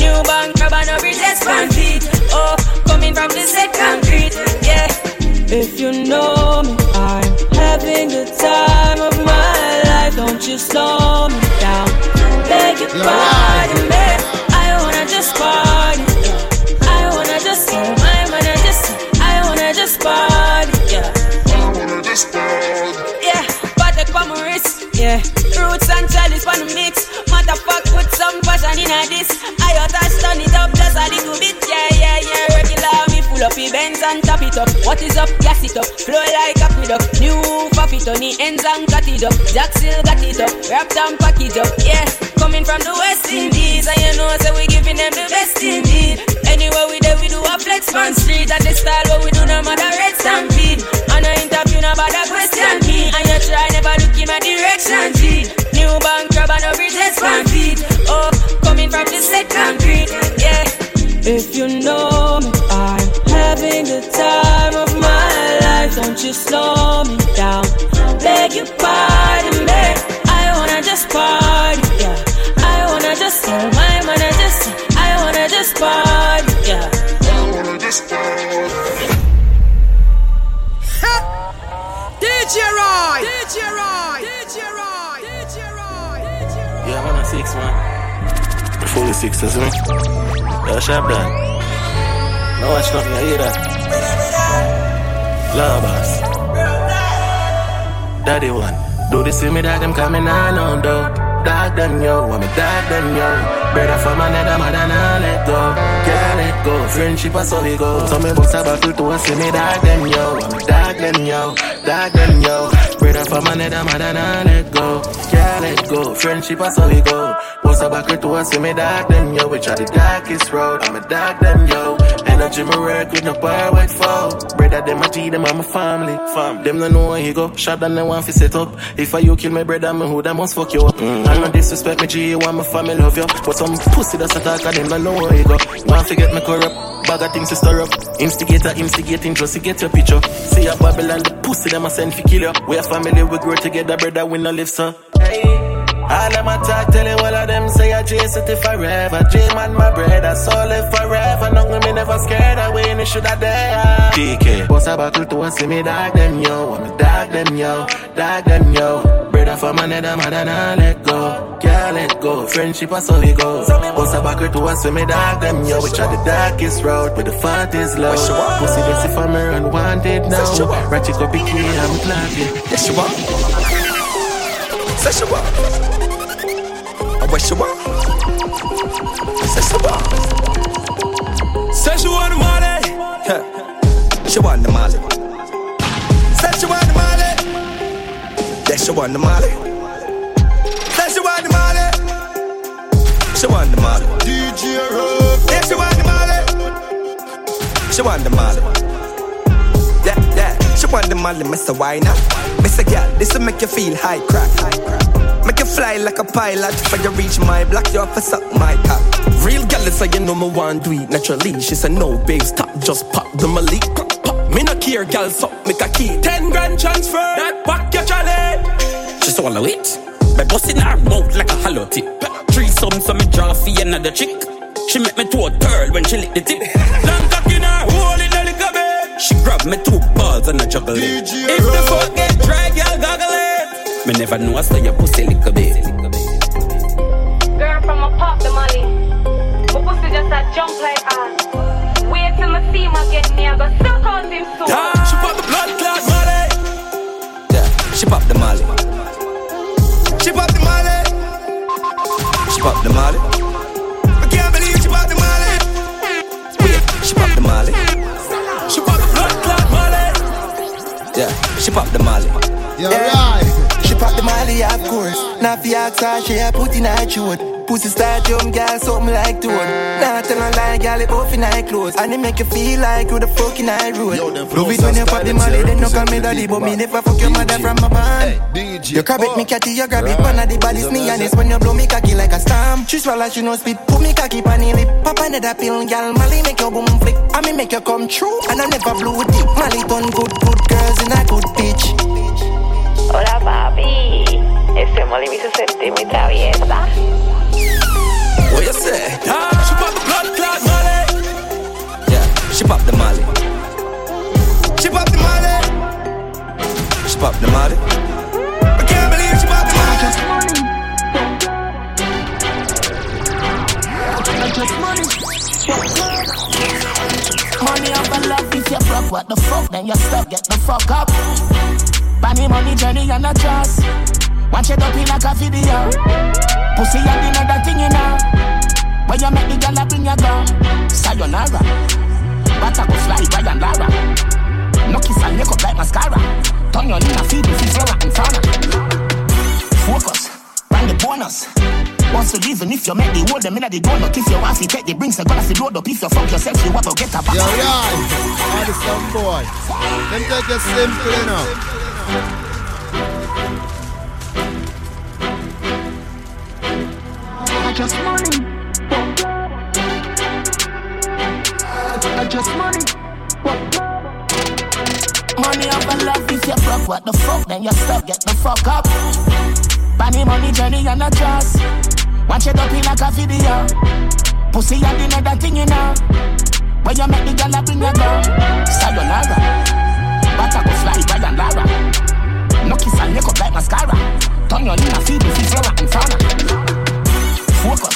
New bank crab and no bridges fan feet. Oh, coming from the concrete, yeah. If you know me, I'm having the time of my life. Don't you slow me down. Beg your pardon, some in a this. I touch turn it up just a little bit. Yeah, yeah, yeah. Regular me full up Benz and top it up. What is up? Gas it up. Flow like a aqueduct. New puppy on the ends and cut it up. Jack still got it up. Wrapped and package up. Yeah. Coming from the West Indies. And you know, so we giving them the best indeed. Anywhere we there, we do a flex man street. And the style what we do no matter red stampede. And I interview no bother question me. And you try never look in my direction, Roy! DJ Roy! DJ Roy! DJ Roy! Yeah, I'm on a six, man. The 46 is me. Yo, sharp that. No, watch nothing, I hear that. Love us. Daddy one. Do they see me that I'm coming on on though. Dog done yo, I'm a dog done yo. Better for my net, I'm a done let go. Friendship is so we go. So me bust a buckle to see me dark them yo. A dog them yo, dog them yo. Brother from another mother, nah let go. Can't let go. Friendship is so we go. Bust a buckle to us, see me dark them yo. We try the darkest road, I'm a dark them yo. Energy me work with no power with foe. Brother them a G, them a my family. Fam, them no know where he go. Shot them they want fi set up. If I you kill my brother, me who that must fuck you up. Mm. I no disrespect me G, you want my family love you. But some pussy that's attack and them no know where he go. Want to get me corrupt. Bag of things to stir up. Instigator, instigating just to get your picture. See a Babylon, the pussy them a send fi kill you. We a family, we grow together, brother, we no live so. Hey. All them attack, tell you all of them say I J City forever. J man, my brother, so live forever. No, me never scared away, and it should have there. DK, boss a buckle to us, see me dog them yo. I'm dog them yo, dog them yo. Brother from another mother, nah let go. Can't let go, friendship is so we go. Boss a buckle to us, see me dog them yo. We try the darkest road, but the fat is low. Pussy this if I'm unwanted now. Ratchet up, picky, I'm clapping. Yes, you are. Say you wish you were. Say she want. Say she want the money. She want the molly. Say she want the molly. Yeah, she want the molly. Say she want the molly. She want the molly. DJ Rob. Yeah, she want the molly. She want the molly. Yeah, yeah. She want the molly, Mr. Why not? Mr. Girl, this will make you feel high crack. High crack. Fly like a pilot for you reach my block, you have to suck my cock. Real gal say you know me want do it naturally. She said no, babe, stop, just pop the malik. Pop, pop. Me no care, gal, suck a key. Ten grand transfer, that back your trolley. She swallow it, by busting her mouth like a hollow tip. Three sums so me draw for another chick. She make me to a girl when she lick the tip. Long cock in her hole in the liquor bed. She grab me two balls and I juggle it. If the fuck get dry, goggle it. Me never know I saw your pussy little bit. Girl from a pop the money. My pussy just a jump like ass. Wait till me see him again, me I go suck out him soon. Yeah, she pop the blood clot molly. Yeah, she pop the molly. She pop the molly. She pop the molly. I can't believe she pop the molly. Wait, she pop the molly. She pop the blood clot molly. Yeah, she pop the molly. Yeah, right. Pop the molly, of course. Now fi ask her, she a put in her throat. Pussy start young girl, something like toad. Now tell her lie, girl, it both in her clothes. And it make you feel like you the fucking high road. Love it when you pop the molly, then no call me daddy. But me never fuck your mother from my band. You grab it, me catty, you grab it. One of the body's me and it's when you blow me cocky like a storm. She swallow, she no spit. Put me cocky pan the lip. Pop another pill, girl. Molly make your boom flick. I me make you come true. And I never blew deep. Molly done good, good girls in a good pitch. Hola papi, ese molly me hizo sentir muy traviesa. What you say? Ah, she pop the blood clot molly. Yeah, she pop the molly. She pop the molly. She pop the molly. I can't believe she pop the molly. Money over love if you broke, what the fuck? Then you stuck, get the fuck up. Money, money journey and a trust. Watch it up in like a video. Pussy and another thing you know. When you make the girl bring your gun. Sayonara. But I go fly Brian Lara. No kiss and make up like mascara. Turn your nina feed if it's flora and fauna. Focus. Run the bonus. You leave, and if you make the world, them in the donut. If you want to take the brings, I'm gonna see load up. If you fuck yourself, you want to get a back. Yo, yeah. All the some boy. Them take it simple enough. I just money. I just money. Money over love if you broke, what the fuck? Then you stuck, get the fuck up. Money, money, journey, and a trust. Watch it up in like a video. Pussy and another thing you know. When you make the girl bring your gun. Sayonara. But I go fly Brian Lara. No kiss and make up like mascara. Turn your lean and feed me, feel flora and fauna. Focus.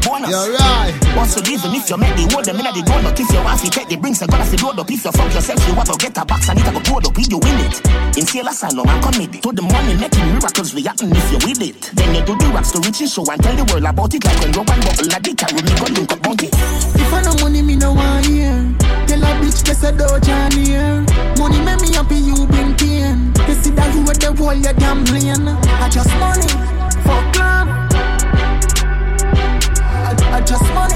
You're right. Once you even if you make the word, them inna the gun, but if you want to take the brinks, I gotta see load up. If you fuck yourself, you want to get a box and it a go load up. If you win it, in sale asylum and comedy. To the money making miracles we happen if you with it. Then you do the raps to riches show and tell the world about it like when rub and bottle like the carry me go link up bounty. If I no money, me no want hear. Tell a bitch this a doge on here. Money make me happy, you bring pain. You see that you with the whole you gambling. I just money, fuck love. Just money,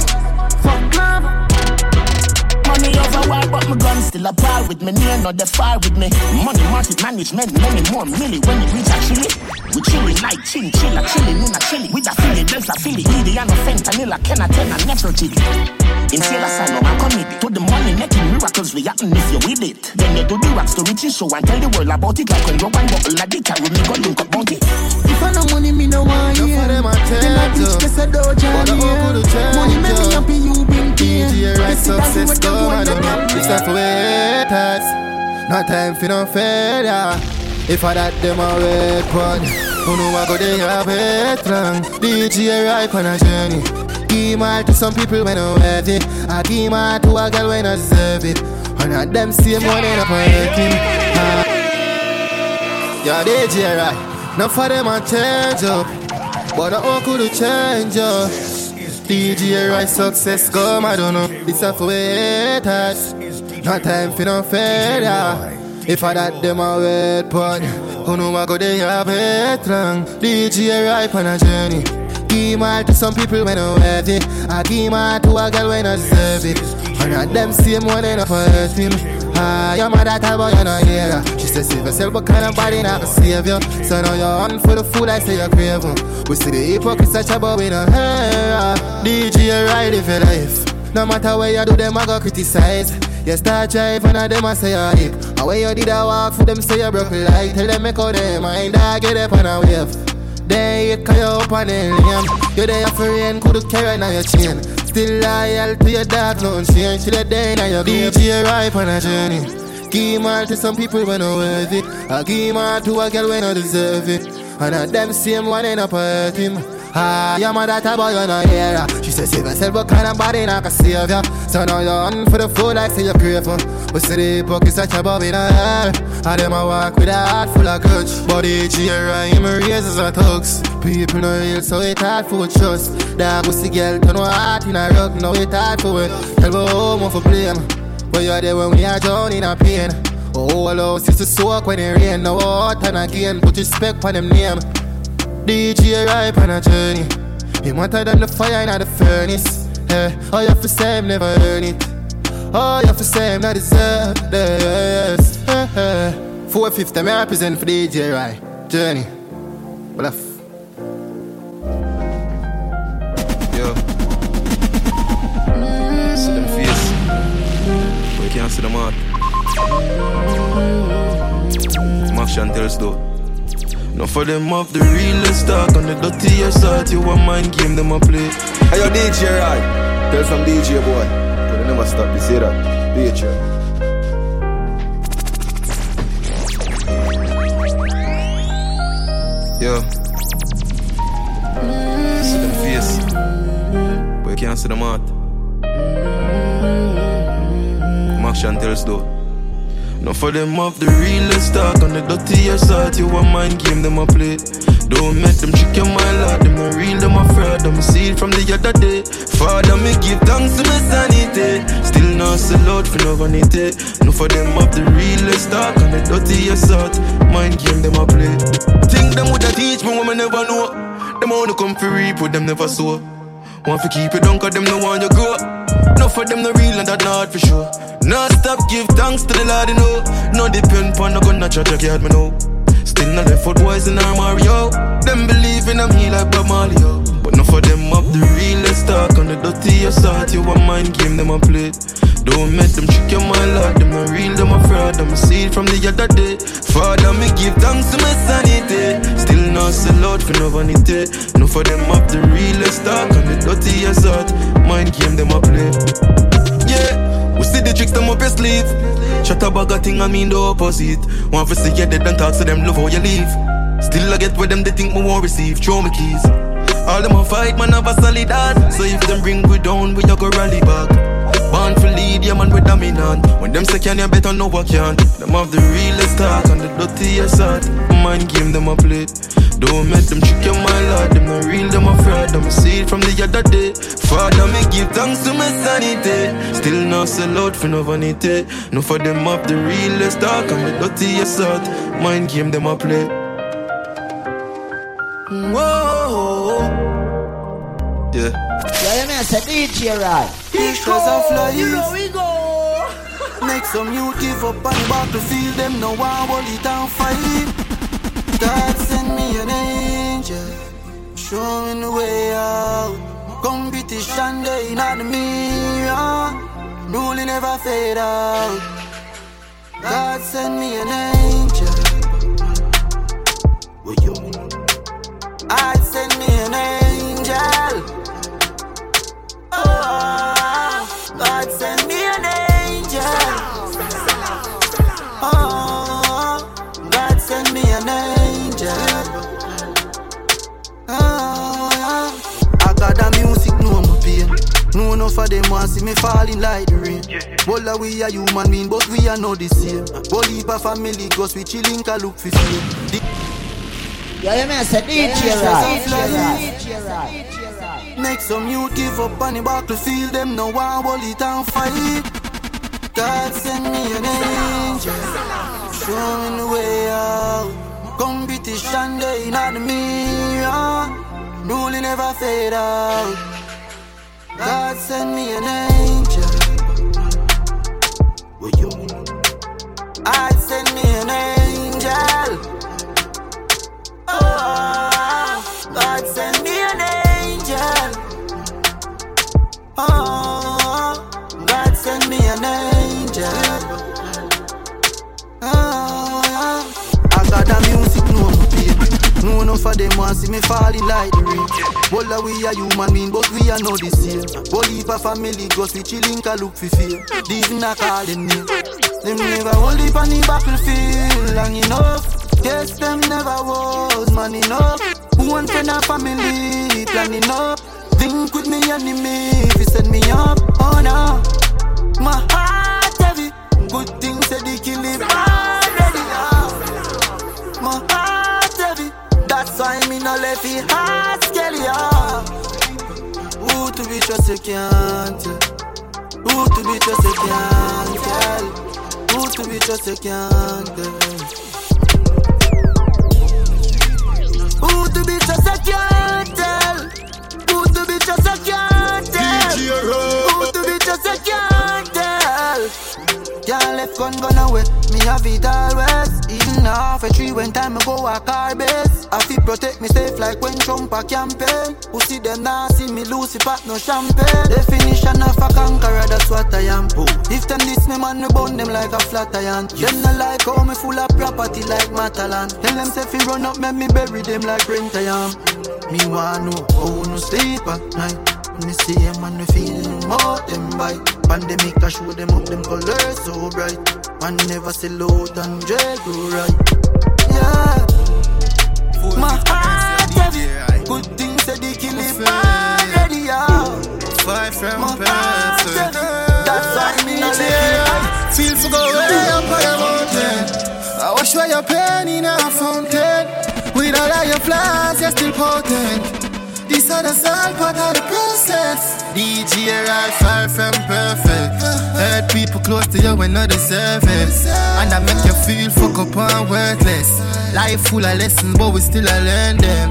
still a par with me. Near not the far with me. Money market management, many more milli when it reach a chili. We chillin' like chin, chilla, chillin' in a chili. With a Philly, there's a Philly. Edie and a fentanyl, can I tell a natural chili. In sale asylum and comedy. To the money making miracles we happen if you with it. Then you do the raps to riches show and tell the world about it. Like when rub and bottle like the carry me go link up bounty. If I no money, me no want hear. them a Tell a bitch this a doge on But I here. could change Money make me up. happy, you bring DJ right You see that you success with the come whole I you don't know. Gambling. It's time for haters No time for no failure. If I that them a wait pun Who know I go there a wait long. DJ right on a journey. Give my to some people when I worth it I give my to a girl when I deserve it. And at them same one end up hurting Ah. Yeah, DJ right. Now for them I change up. But I all could change up DJ right success come, I don't know. This a for haters. No time for no failure. If I that them a wait pun, who know I go they have it long. DJ right on a journey. Give my to some people when I worth it. I give my to a girl when I deserve it. And at them same one end up hurt him. Ah, your mother tell boy you no hear her. She said save yourself but kind of body not a savior. So now you're on for the food I say you're craving. We see the hypocrites such a we don't hear. DJ right if you life. No matter where you do them I go criticize. You start drive and a them I say you're hip. And when you did a walk for them say you broke light. Tell them make out them mind I get up on a wave. Then you call you up on the lane. You there for rain, could carry on your chain. Still loyal to your dog, nothing change. Till the day now your DJ right on a journey. Give more to some people when not worth it. I give more to a girl when I deserve it. And at them same one end up hurt him. Ah, your mother tell boy you no hear her. She said save yourself but kind of body not can save ya. So now you're on for the food like say you're grateful. But see the hypocrites such a bob in her hair. And them a walk with a heart full of grudge. The GRI him raises a thugs. People no real so it hard for trust. Was the girl turn her heart in a rug. Now it hard for it. Tell me home for blame. But you're there when we are drowning in pain. Oh, used to soak when it rain. Now hot and again. Put respect on them name. DJ ripe on a journey. Him hotter than the fire in the furnace. Eh, all you have him never earn it. All you have him not deserve this. Eh, eh. 450, me represent for DJ right. Journey. Face. But you can't see them heart. Mash and though. Now for them off the realest talk on the dirty side, you want mind game them a play. Hey, yo, DJ, right? Tell some DJ boy. But they never stop. You see that? DJ. Yo. See them face. But you can't see them heart. Mash and tells though. Now for them off the realest talk on the dirty side, you want mind game them a play. Don't make them trick your mind like them no real, them a fraud. Them see it from the other day. Father, me give thanks to my sanity. Still not sell out for no vanity. No for them off the realest talk on the dirty side, mind game them a play. Think them woulda teach me what me never know. Them only come for reap them never sow. Want to keep it down cause them no want you grow. No for them no real and that not for sure. Not stop give thanks to the Lord, you know. No depend on no gun, no church, I can't me know. Still not left foot boys in our Mario. Them believe in them he like Bob Marley, yo. But no for them up the realest talk on the dirty side. You want mind game them a play. Don't make them trick your mind like them not real, them a fraud. Them see it from the other day. Father, me give thanks to my sanity. Still not sell out for no vanity. No for them up the realest talk on the dirty side. Mind game them a play. Yeah, we see the tricks them up your sleeve. Shut up bag a thing, I mean the opposite. Want to see you dead and talk to them, love how you leave. Still I get where them, they think me won't receive. Throw me keys. All them a fight, man, have a solid heart. So if them bring we down, we a go rally back. Born for lead, yeah man, we dominant. When them say can, you better know what can. Them have the realest heart and the dirtiest heart. Mind game them a play. Don't make them trick you, my lord. Them not real, them a fraud. Them see it from the other day. Father, me give thanks to my sanity. Still not sell out for no vanity. No for them have the realest talk and the dirtiest heart. Mind game them a play. Whoa. Yeah. Yeah, you mean, I said DJ right. Pictures of life. we go. [LAUGHS] Make some youth give up on the battlefield. Them no one hold it and fight. God send me an angel. Show me the way out. Competition day not the mirror. Rule never fade out. God send me an angel. What you? I send me an angel. Oh, God send me an angel. Oh, God send me an angel. Oh, I got the music, know my pain. No enough of them want see me falling like the rain. Bola we are human being, but we are not the same. Bully pa family, go we chilling, can look for fame. Yeah, you mean, I said DJ right. Make some youth give up on the battlefield, them no one hold it and fight. God send me an angel, show me the way out. Competition day not mirror, rule never fade out. God send me an angel. I send me an angel. Oh, God send Oh, God send me an angel. Oh, I got the music, no pain. No enough of them want see me falling like the rain. Well, uh, we are human being, but we are not the same. Believe a family, goes we chilling, can look for fear. These not call them. Them never hold it on the battlefield long enough. Guess them never was man enough. One friend and family planning up. Think with me enemy if you send me up. Oh no, my heart heavy. Good things said they kill it already. Oh. My heart heavy. That's why me no left it heart skelly. Oh. Who to be trust you can't. Who to be trust you can't. Who to be trust you can't. Who to be trust I can't. Be I can't tell. Who to be trust I can't tell. Can't left gun gun away. Me have it always. Even half a tree when time I go a car base. I feel protect me safe like when Trump a campaign. Who see them now see me lose it pop no champagne. Definition of a conqueror, that's what I am. If them this me man, me burn them like a flat iron. Them not like how me full of property like Matalan. Tell them say fi run up, make me bury them like rent I am. Me want know how no sleep at night. When me see them and me feeling more them bite. Pandemic I show them up them colors so bright. Man never sell out and jail go right. Yeah. My heart heavy. Good things said they kill it already. Far from My heart perfect. heavy. That's why me not let Feel to go way up on the mountain. I wash away your pain in a fountain. With all of your flaws, you're still potent. This other's all part of the process. DJ right far from perfect. Hurt people close to you when not deserve it. And I make you feel fuck up and worthless. Life full of lessons, but we still a learn them.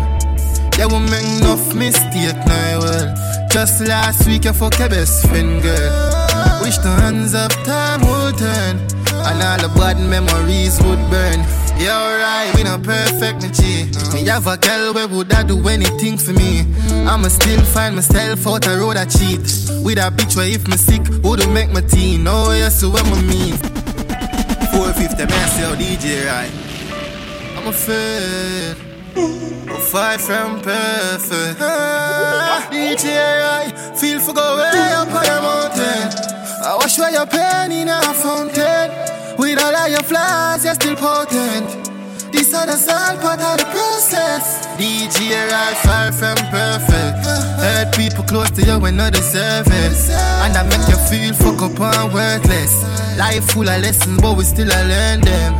Yeah, we make enough mistake now, well. Just last week, you fuck your best friend, girl. Wish the hands up, time would turn. And all the bad memories would burn. Yeah, alright, we not perfect, me G. Me have a girl where would I do anything for me? I'ma still find myself out the road I cheat. With a bitch where if me sick, would make my teen. Oh, yes, so what me mean. 450, man, sell DJ, right? I'm afraid. Oh, far from perfect. Ah, DJ, right? Feel for go way up on the mountain. I wash away your pain in a fountain. With all of your flaws, you're still potent. This other's all part of the process. DJ right far from perfect. Heard people close to you when not deserve it. And I make you feel fuck up and worthless. Life full of lessons, but we still a learn them.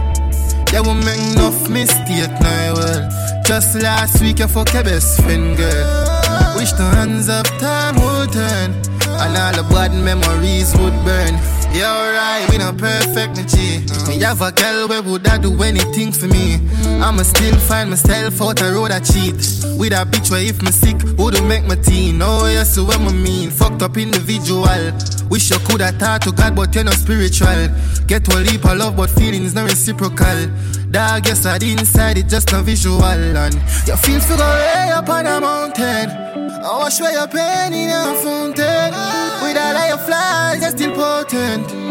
Yeah, we make enough mistake now, well. Just last week, you fuck your best friend, girl. Wish the hands up, time would turn. And all the bad memories would burn. Yeah, alright, we not perfect, me G. Me have a girl where would I do anything for me. I'ma still find myself out a road I cheat. With a bitch where if me sick, would make my teen. Oh, yes, so what me mean. Fucked up individual. Wish you could have thought to God, but you're not spiritual. Get a leap of love, but feelings not reciprocal. Dog, yes, I inside it, just a visual. And you feel go way up on a mountain. I wash away your pain in a fountain. Ah. With a of flies, you're still potent.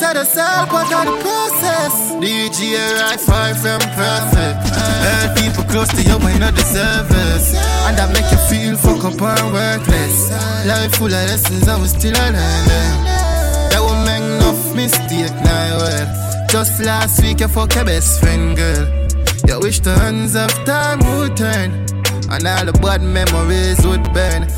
Are the sad part of the process. DJ right far from perfect. Heard people close to you when not deserve it. And that make you feel fuck up and worthless. Life full of lessons, I was still learning. That will make enough mistake now. Well, just last week you fuck your best friend, girl. You wish the hands of time would turn. And all the bad memories would burn.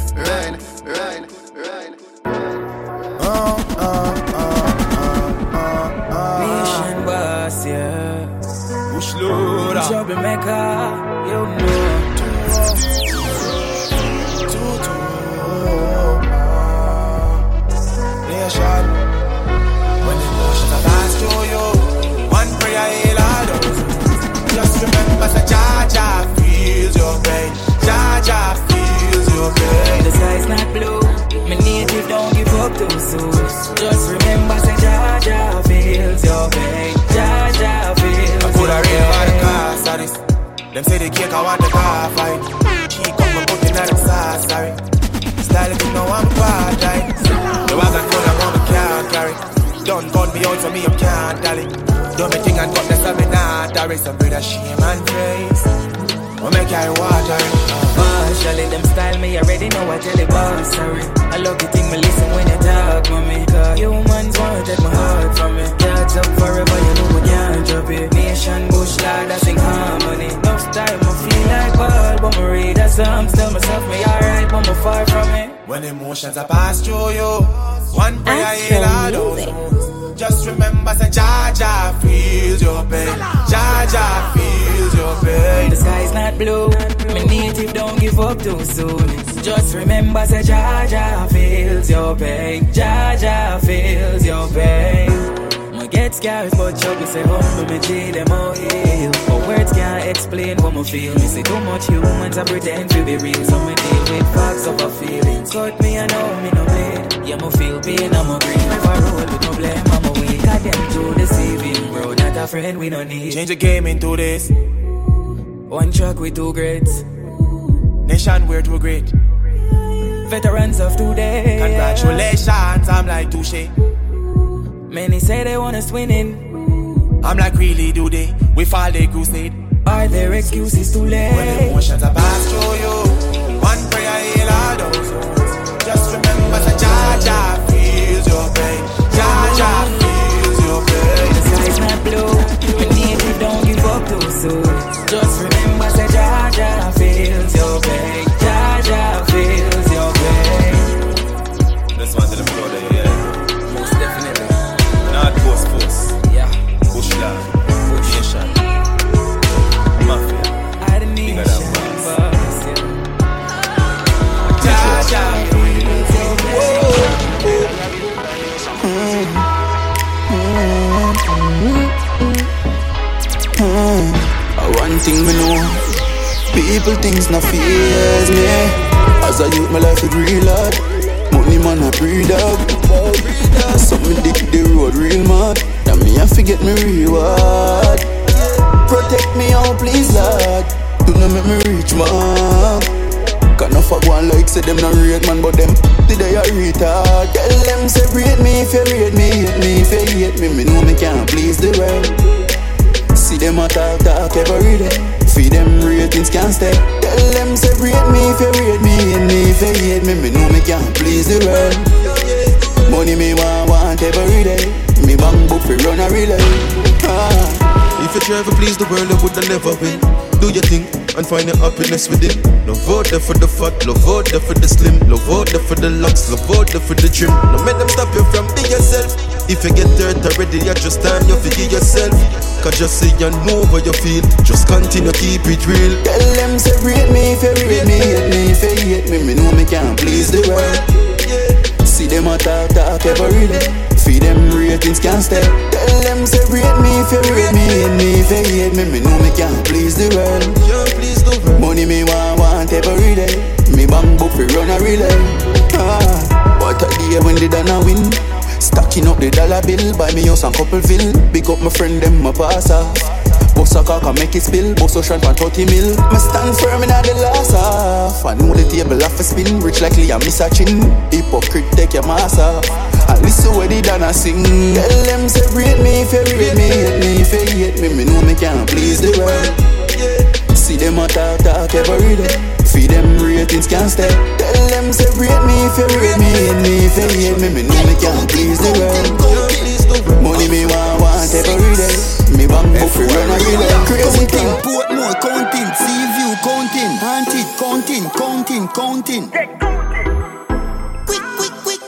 Soon. Just remember, say Jaja feels your pain. Jaja feels I put a real the pain. cost this. Them say the cake, I want the car fight. Keep up my booking at the sauce, sorry. Style it, you know I'm part time. The wagon full of money can't carry. Don't gun me out, so me up can't dally. Do me thing and got the not There is some of shame and praise. What make I water it? Partially, them style me already know I tell the boss sorry. I love the thing me listen when you talk, mommy. Cause you man's want take my heart from me. Catch up forever, you know we can't drop it. Nation bush lad, I sing harmony. Enough time I feel like ball, but me read a psalm. Tell myself me alright, but me far from it. When emotions are passed through you, one prayer heal all those wounds. Just remember, say Jaja feels your pain. Jaja feels your pain. The sky's not blue. My native don't give up too soon. Just remember, say Jaja feels your pain. Jaja feels your pain. My get scared, but trouble say humble me G them out heal. But words can't explain what me feel. Me see too much humans I pretend to be real. So me deal with facts of a feelings. Cut me I know me no bleed. Yeah, me feel pain I'm a. If I roll with no blame, I'm a a friend we no need. Change the game into this. One track with two grades. Nation, we're too great. Veterans of today. Congratulations, I'm like touche. Many say they want us winning. I'm like, really, do they? We fall they crusade. Are there excuses too late? When the emotions are passed through you, one prayer heal all those. Just remember, say Jaja feels your pain. Jaja Just people things not fears me. As I youth, my life is real hard. Money man a breed up. So me dig the road real mad. And me I forget me reward. Protect me, oh please Lord. Do not make me reach man. Can no fuck one like say them not rate man, but them today I retard. Tell them separate me if you rate me, hate me if you hate me. Me know me can't please the world. See them a talk talk every day. Feed them ratings can't stay. Tell them separate me if you rate me, hate me if you hate me. Me know me can't please the world. Money me want want every day. Me bang book fi run a relay. Ah. If you try to please the world, you would never win. Do your thing, and find your happiness within. Out there for the fat, out there for the slim, out there for the locks, out there for the trim. No make them stop you from being yourself. If you get hurt already, you just time you forgive yourself. Cause just say you know what you feel, just continue keep it real. Tell them say rate me if you rate me, hate me if you hate me, me know me can't please the world. See them a talk, talk every day. Feed them ratings can't stay. Tell them say rate me if you rate me, hate me if you hate me, me know me can't please the world. Money me want, want every day. Me bang book fi run a relay. Ah, what a day when they done a win. Stacking up the dollar bill, buy me house and couple fill. Big up my friend them my pass off. Boss a cock and make it spill, boss ocean for 30 mil. Me stand firm in the last half. I know the table off a spin, rich like Liam miss a chin. Hypocrite take your mass off. And listen what they done a sing. Tell them say rate me if you rate me, hate me if you hate me. Me know me can't please the world. See them a talk, talk every day. Feed them ratings can't stay. Tell them say rate me if you rate me, hate me if you hate me. Me know me can't please the world. Money me want, want every day. Me bang book fi run a relay. Crazy thing. Portmore counting, sea view counting, Antique counting, counting, counting. Quick, quick, quick.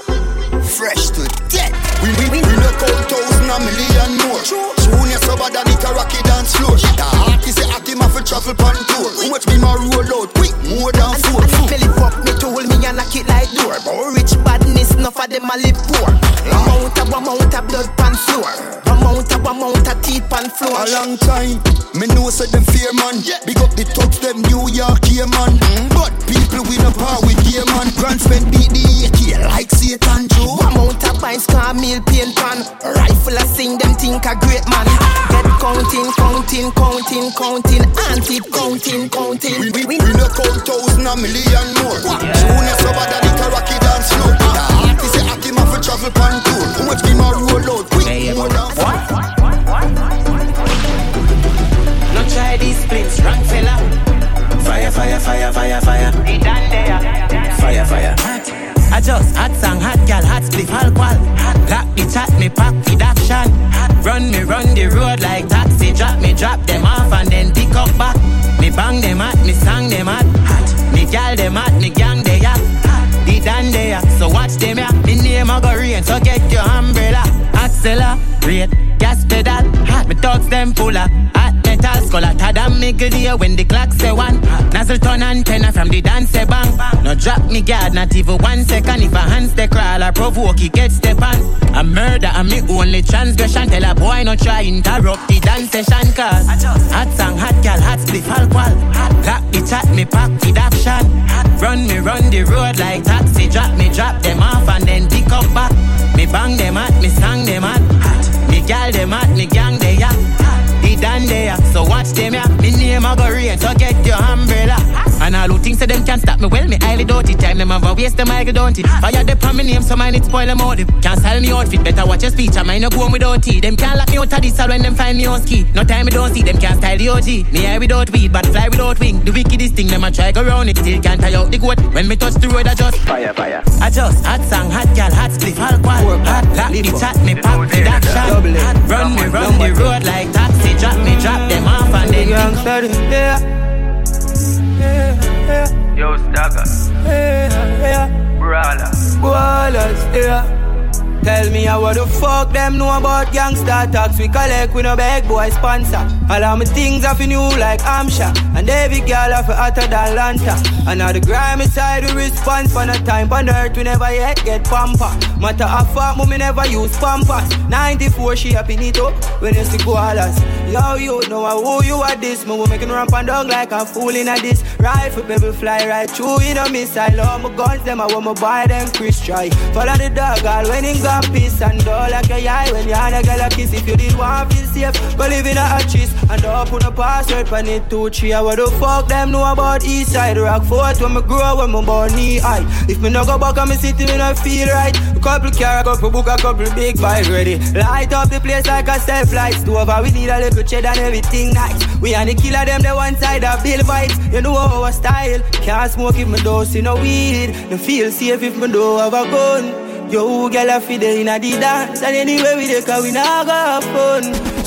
Fresh to death. We we we we no count thousand a million more. Soon so bad that it a rocky dance floor. The artist say act him off a travel pan tour. Much me my roll out quick? More than four. Me live up, me told me and knock it like door. But rich badness, enough of them a live poor. Amount of amount of blood pan floor. Amount of amount of teeth pan floor. A long time, me know say them fear man. Big up the thugs, them New York here man. Mm-hmm. But people we no power with gear man. Grand spend beat the AK like Satan Joe. Amount of pints can meal paint pan. Rifle a sing them think a great man. Get counting, counting, counting, counting, anti counting, counting. We, we, we, we no count thousand a million more. Soon as over that a rocky dance floor. The artist say act him off a travel pan tour. How much me ma roll out quick? More than four. No try these splits, wrong fella. Fire, fire, fire, fire, fire. He done there. Fire, fire. I just hot song, hot gal, hot spliff, alcohol. Lock the chat, me pack with action. Run me, run the road like taxi. Drop me, drop them off and then pick up back. Me bang them at, me sang them at. Hot. Me gal them at, me gang they ya. The done they ya, so watch them ya. Me name a go rain, so get your umbrella. Accelerate, gas pedal. Hot, me thugs them fuller. Hot metal, skull me good here when the clock say one. Nozzle turn antenna from the dance bang. No drop me guard, not even one second. If a hands they crawl or provoke, he get step on. A murder and me only transgression. Tell a boy not try interrupt the dance session cause hot song, hot gal, hot spliff, alcohol. Lock the chat, me pack with action. Run me, run the road like taxi. Drop me, drop them off bang them at, me sang them at. Me gal them at, me gang they ya. He done there, so watch them ya. Me name a go rain, so get your umbrella. And all who think say them can't stop me, well me highly doubt it. Time them have a waste them I don't it. Fire the on me name, so mine it spoil them out. Can't sell me outfit, better watch your speech. I might not go on without tea. Them can't lock me out of this all when them find me on ski. No time me don't see them can't style the OG. Me air without weed, but fly without wing. The wickedest thing them a try go round it, still can't tie out the goat. When me touch the road, I just fire, fire. I just hot song, hot gal, hot spliff, alcohol. Hot lock the chat, me pop with action. Hot run me, run the road like taxi. Drop me, drop them off and then there. Yeah, yeah. Yo, Stagger. Yeah, yeah. Brawler. Ballers, yeah. Tell me how the fuck them know about gangsta talks. We collect with no big boy sponsor. All of my things are for new like Amsha And every girl are for hotter than Lanta And now the grimy side we response. For no time On earth we never yet get pamper Matter of fact me never use pampers. 94 she up in it up When you see koalas Yo you know who you are this. Me making ramp and dog like a fool in a this. Rifle baby fly right through in a missile. All my guns them I want me buy them Chris try. Follow the dog all when in peace and all like a eye when you and a girl a kiss If you did want feel safe. Go live in a cheese And up put a password pan it. Two three What the fuck them know about east side? Rock fort when me grow when me born knee high. If me no go back on me city me no feel right. A couple car a couple book a couple big bike ready. Light up the place like a self light stove We need a little cheddar and everything nice. We and the killer them the one side of bill vibes. You know our style. Can't smoke if me don't see no weed. No feel safe if me don't have a gun Yo, girl, I feel the inna the dance And anyway we dey cause we nah go have fun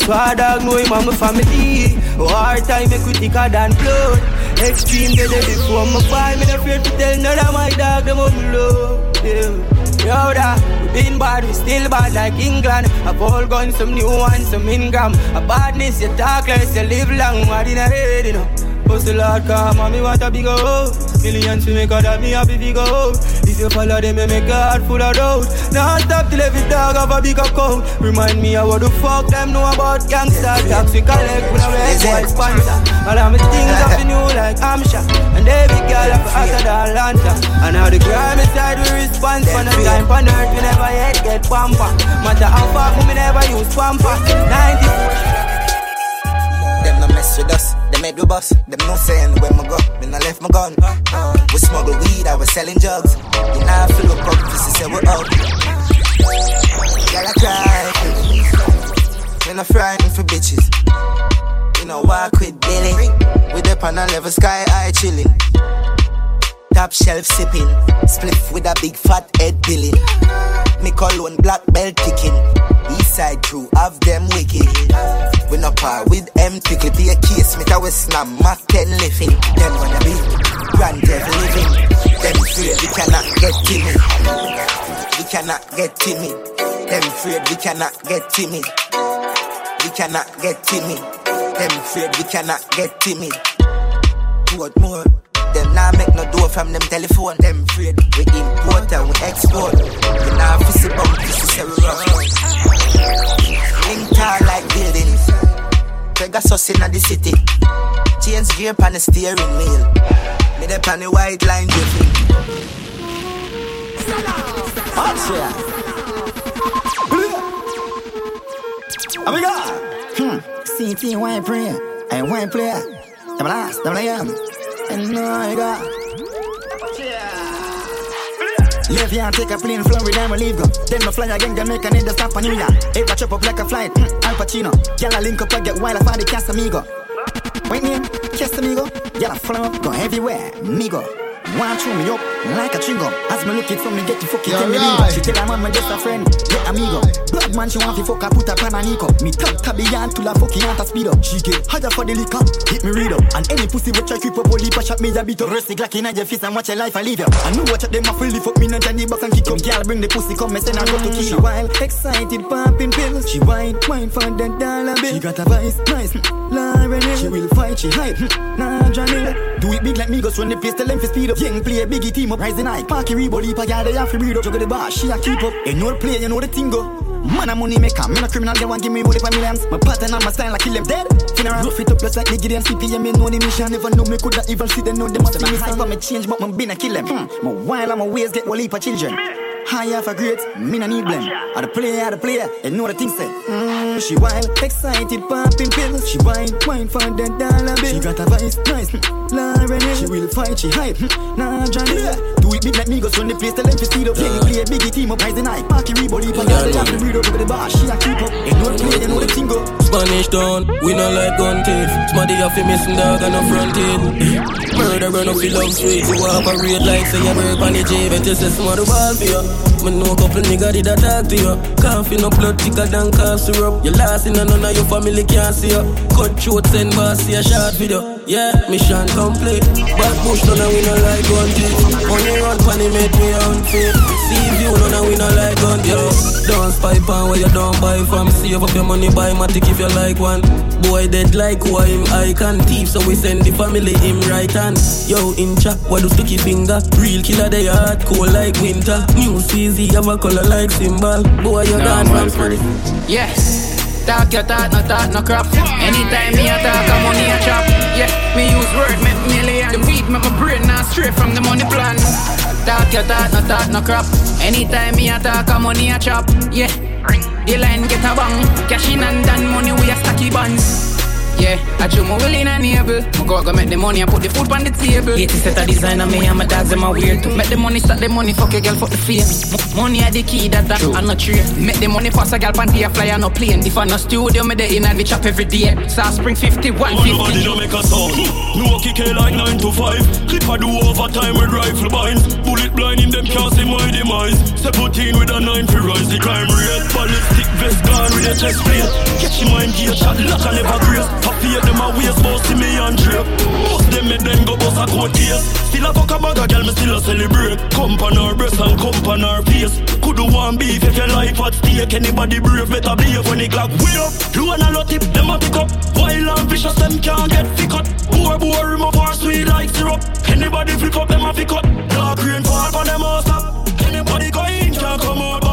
I dog know him and my family War time make we thicker than blood Extreme dead before my fight. Me not afraid to tell none of my dog them I'm. Yeah. Yo, da, we been bad, we still bad like England. A ball gun, some new ones, some Ingram. A badness, you talk less, you live long. What in a head, you know. The Lord come and me want a bigger house Millions to make out of me happy bigger house If you follow them, you make a heart full of doubt. Now stop till every dog have a big account. Remind me of what the fuck them know about gangster Tax we collect with a red white sponsor All of my things up in you like Amsha And every girl up of the Atlanta. And now the crime side we respond For no time on earth we never yet get pamper Matter how far we never use pamper. 94 them no mess with us. They made we bust. Them no saying where me go. When I left my gun. Uh, we smuggle weed, I was selling drugs. You know I feel up up, this is say we up. Gotta cry. We no frightened for bitches. We no walk with Billy. We dip on a level sky high chilling. Top shelf sipping. Spliff with a big fat head billing. Me call cologne black belt ticking. East side crew have them wicked. We no par with M tickle. Be a case, me we snap Mac 10 living. Them gonna be grand devil living. Them afraid we cannot get timid. We cannot get timid. Them afraid we cannot get timid. We cannot get timid. Them afraid we cannot get timid. What more? Them nah make no door from them telephone. Them afraid we import and we export. We nah fissy bump, fissy say we rough. Link tall like buildings. Pegasus inna the city. Chains gear on the steering wheel. Me dey on the white line drifting. Austria. Amiga. Hmm. CT wine prayer. I wine player. Double ass, double am. And I got. Leave here and take a plane, Florida, I'ma leave go. Then my fly again, Jamaica, need to stop on New York. Ever chop up like a flight, mm, Al Pacino. Y'all link up, I get wild, I find the Casamigo. Wait name, Casamigo. Y'all flow, go everywhere, migo. One chew me up like a chewing As me look it from me get to fuck it tell me lingo. She tell her man my just a friend, yeah amigo. Blood man she want to fuck her put her pan and Nico. Me tap tabian to la fucking want to speed up. She get higher for the liquor, hit me read up. And any pussy which I creep up, only push up me a beat up. Rest the glock in your face and watch your life I leave you. I know watch them a fully fuck me no Johnny box and kick up. Girl bring the pussy come me send her go to kill. She wild, excited, popping pills. She wine, wine for the dollar bill. She got a vice, nice, mm, Lauren She will fight, she hype, mm, nah Johnny. Do it big like me, go run the place, tell them for speed up. Young play, biggie team up, rising high. Parky Rebo, leap a girl, they have to breed up. Juggle the bar, she a keep up. You know the play, you know the thing go. Man a money maker, me no criminal, they want give me bullet for millions. My pattern and my style, I kill them dead. Funeral, rough it up just like the Gideon CPM, me know the mission. Never know me coulda even see them, know them must be me hype, me change, but me been a kill them. Hmm. My while and my ways get one leap children. High off a great, me no need blame. I the player, I the player, and know the thing say. Mm, she wild, excited, popping pills. She wine, wine for the dollar bill. She got a vice, nice, mm, Lauren. She will fight, she hype, mm, nah Johnny. Do it big like me, go run the place, tell them to speed up. Yeah, play a biggie team up, rising high. Parky Rebo, leap a girl, they have to read up over the bar. She a keep up, and know the play, you know the thing go. Spanish town, we no like gun thief. Smarty off him missing dog and no fronted. Murder run up the love street. You have a red light, say you break on the J, but you say smart ball for you. Me know a couple nigga did a talk to you. Coffee no blood thicker than cough syrup. You last in and none of your family can't see you. Cut throat send boss see a short video. Yeah, mission complete. Bad push none of we no like gun thief. Money run funny make me unfit. See view none of we no like gun yo. Don't spy pan where you don't buy from. Save up your money buy matic if you like one. Boy dead like why I him I can thief so we send the family him right hand. Yo in chat what do sticky finger? Real killer they hard cold like winter. New CZ have a color like symbol. Boy you Nah, dance man, from Yes. Talk your talk, no talk, no crap. Anytime me a talk, I'm money a chop. Yeah, me use word, make million. The weed make my brain not straight from the money plan. Talk your talk, no talk, no crap. Anytime me a talk, I'm money a chop. Yeah, the line get a bang. Cash in and done money, we a stacky buns. Yeah, I chew my will in a navel. Go go make the money and put the food on the table. 80 set a design on me and my dogs them a weird too. Make the money start the money, fuck a girl, fuck the fame. M- money are the key, that that I'm not trade. Make the money pass a girl panty a fly on no plane. If I no studio, me the in and we chop every day. So I spring 51, All over 50. the make a sound. No kick it like 9 to 5. Clip a do overtime with rifle binds. Bullet blind in them can't see my demise. Seventeen with a 9 for rise the crime rate. Ballistic vest gone with a chest plate. Catch him mind gear shot lock and never grace. Toughy fear them a waste, both see me and drip. Bust them, me then go bust a cold case. Still a fuck a bag of girl, me still a celebrate. Come on her breast and come on her face. Could do one beef if your life at stake. Anybody brave better behave when the clock way up. Low and a lot tip, them a pick up. Wild and vicious, them can't get thick cut. Poor boy, remove our sweet like syrup. Anybody flip up, them a fi cut. Dark rain fall for them all stop. Anybody going can't come out.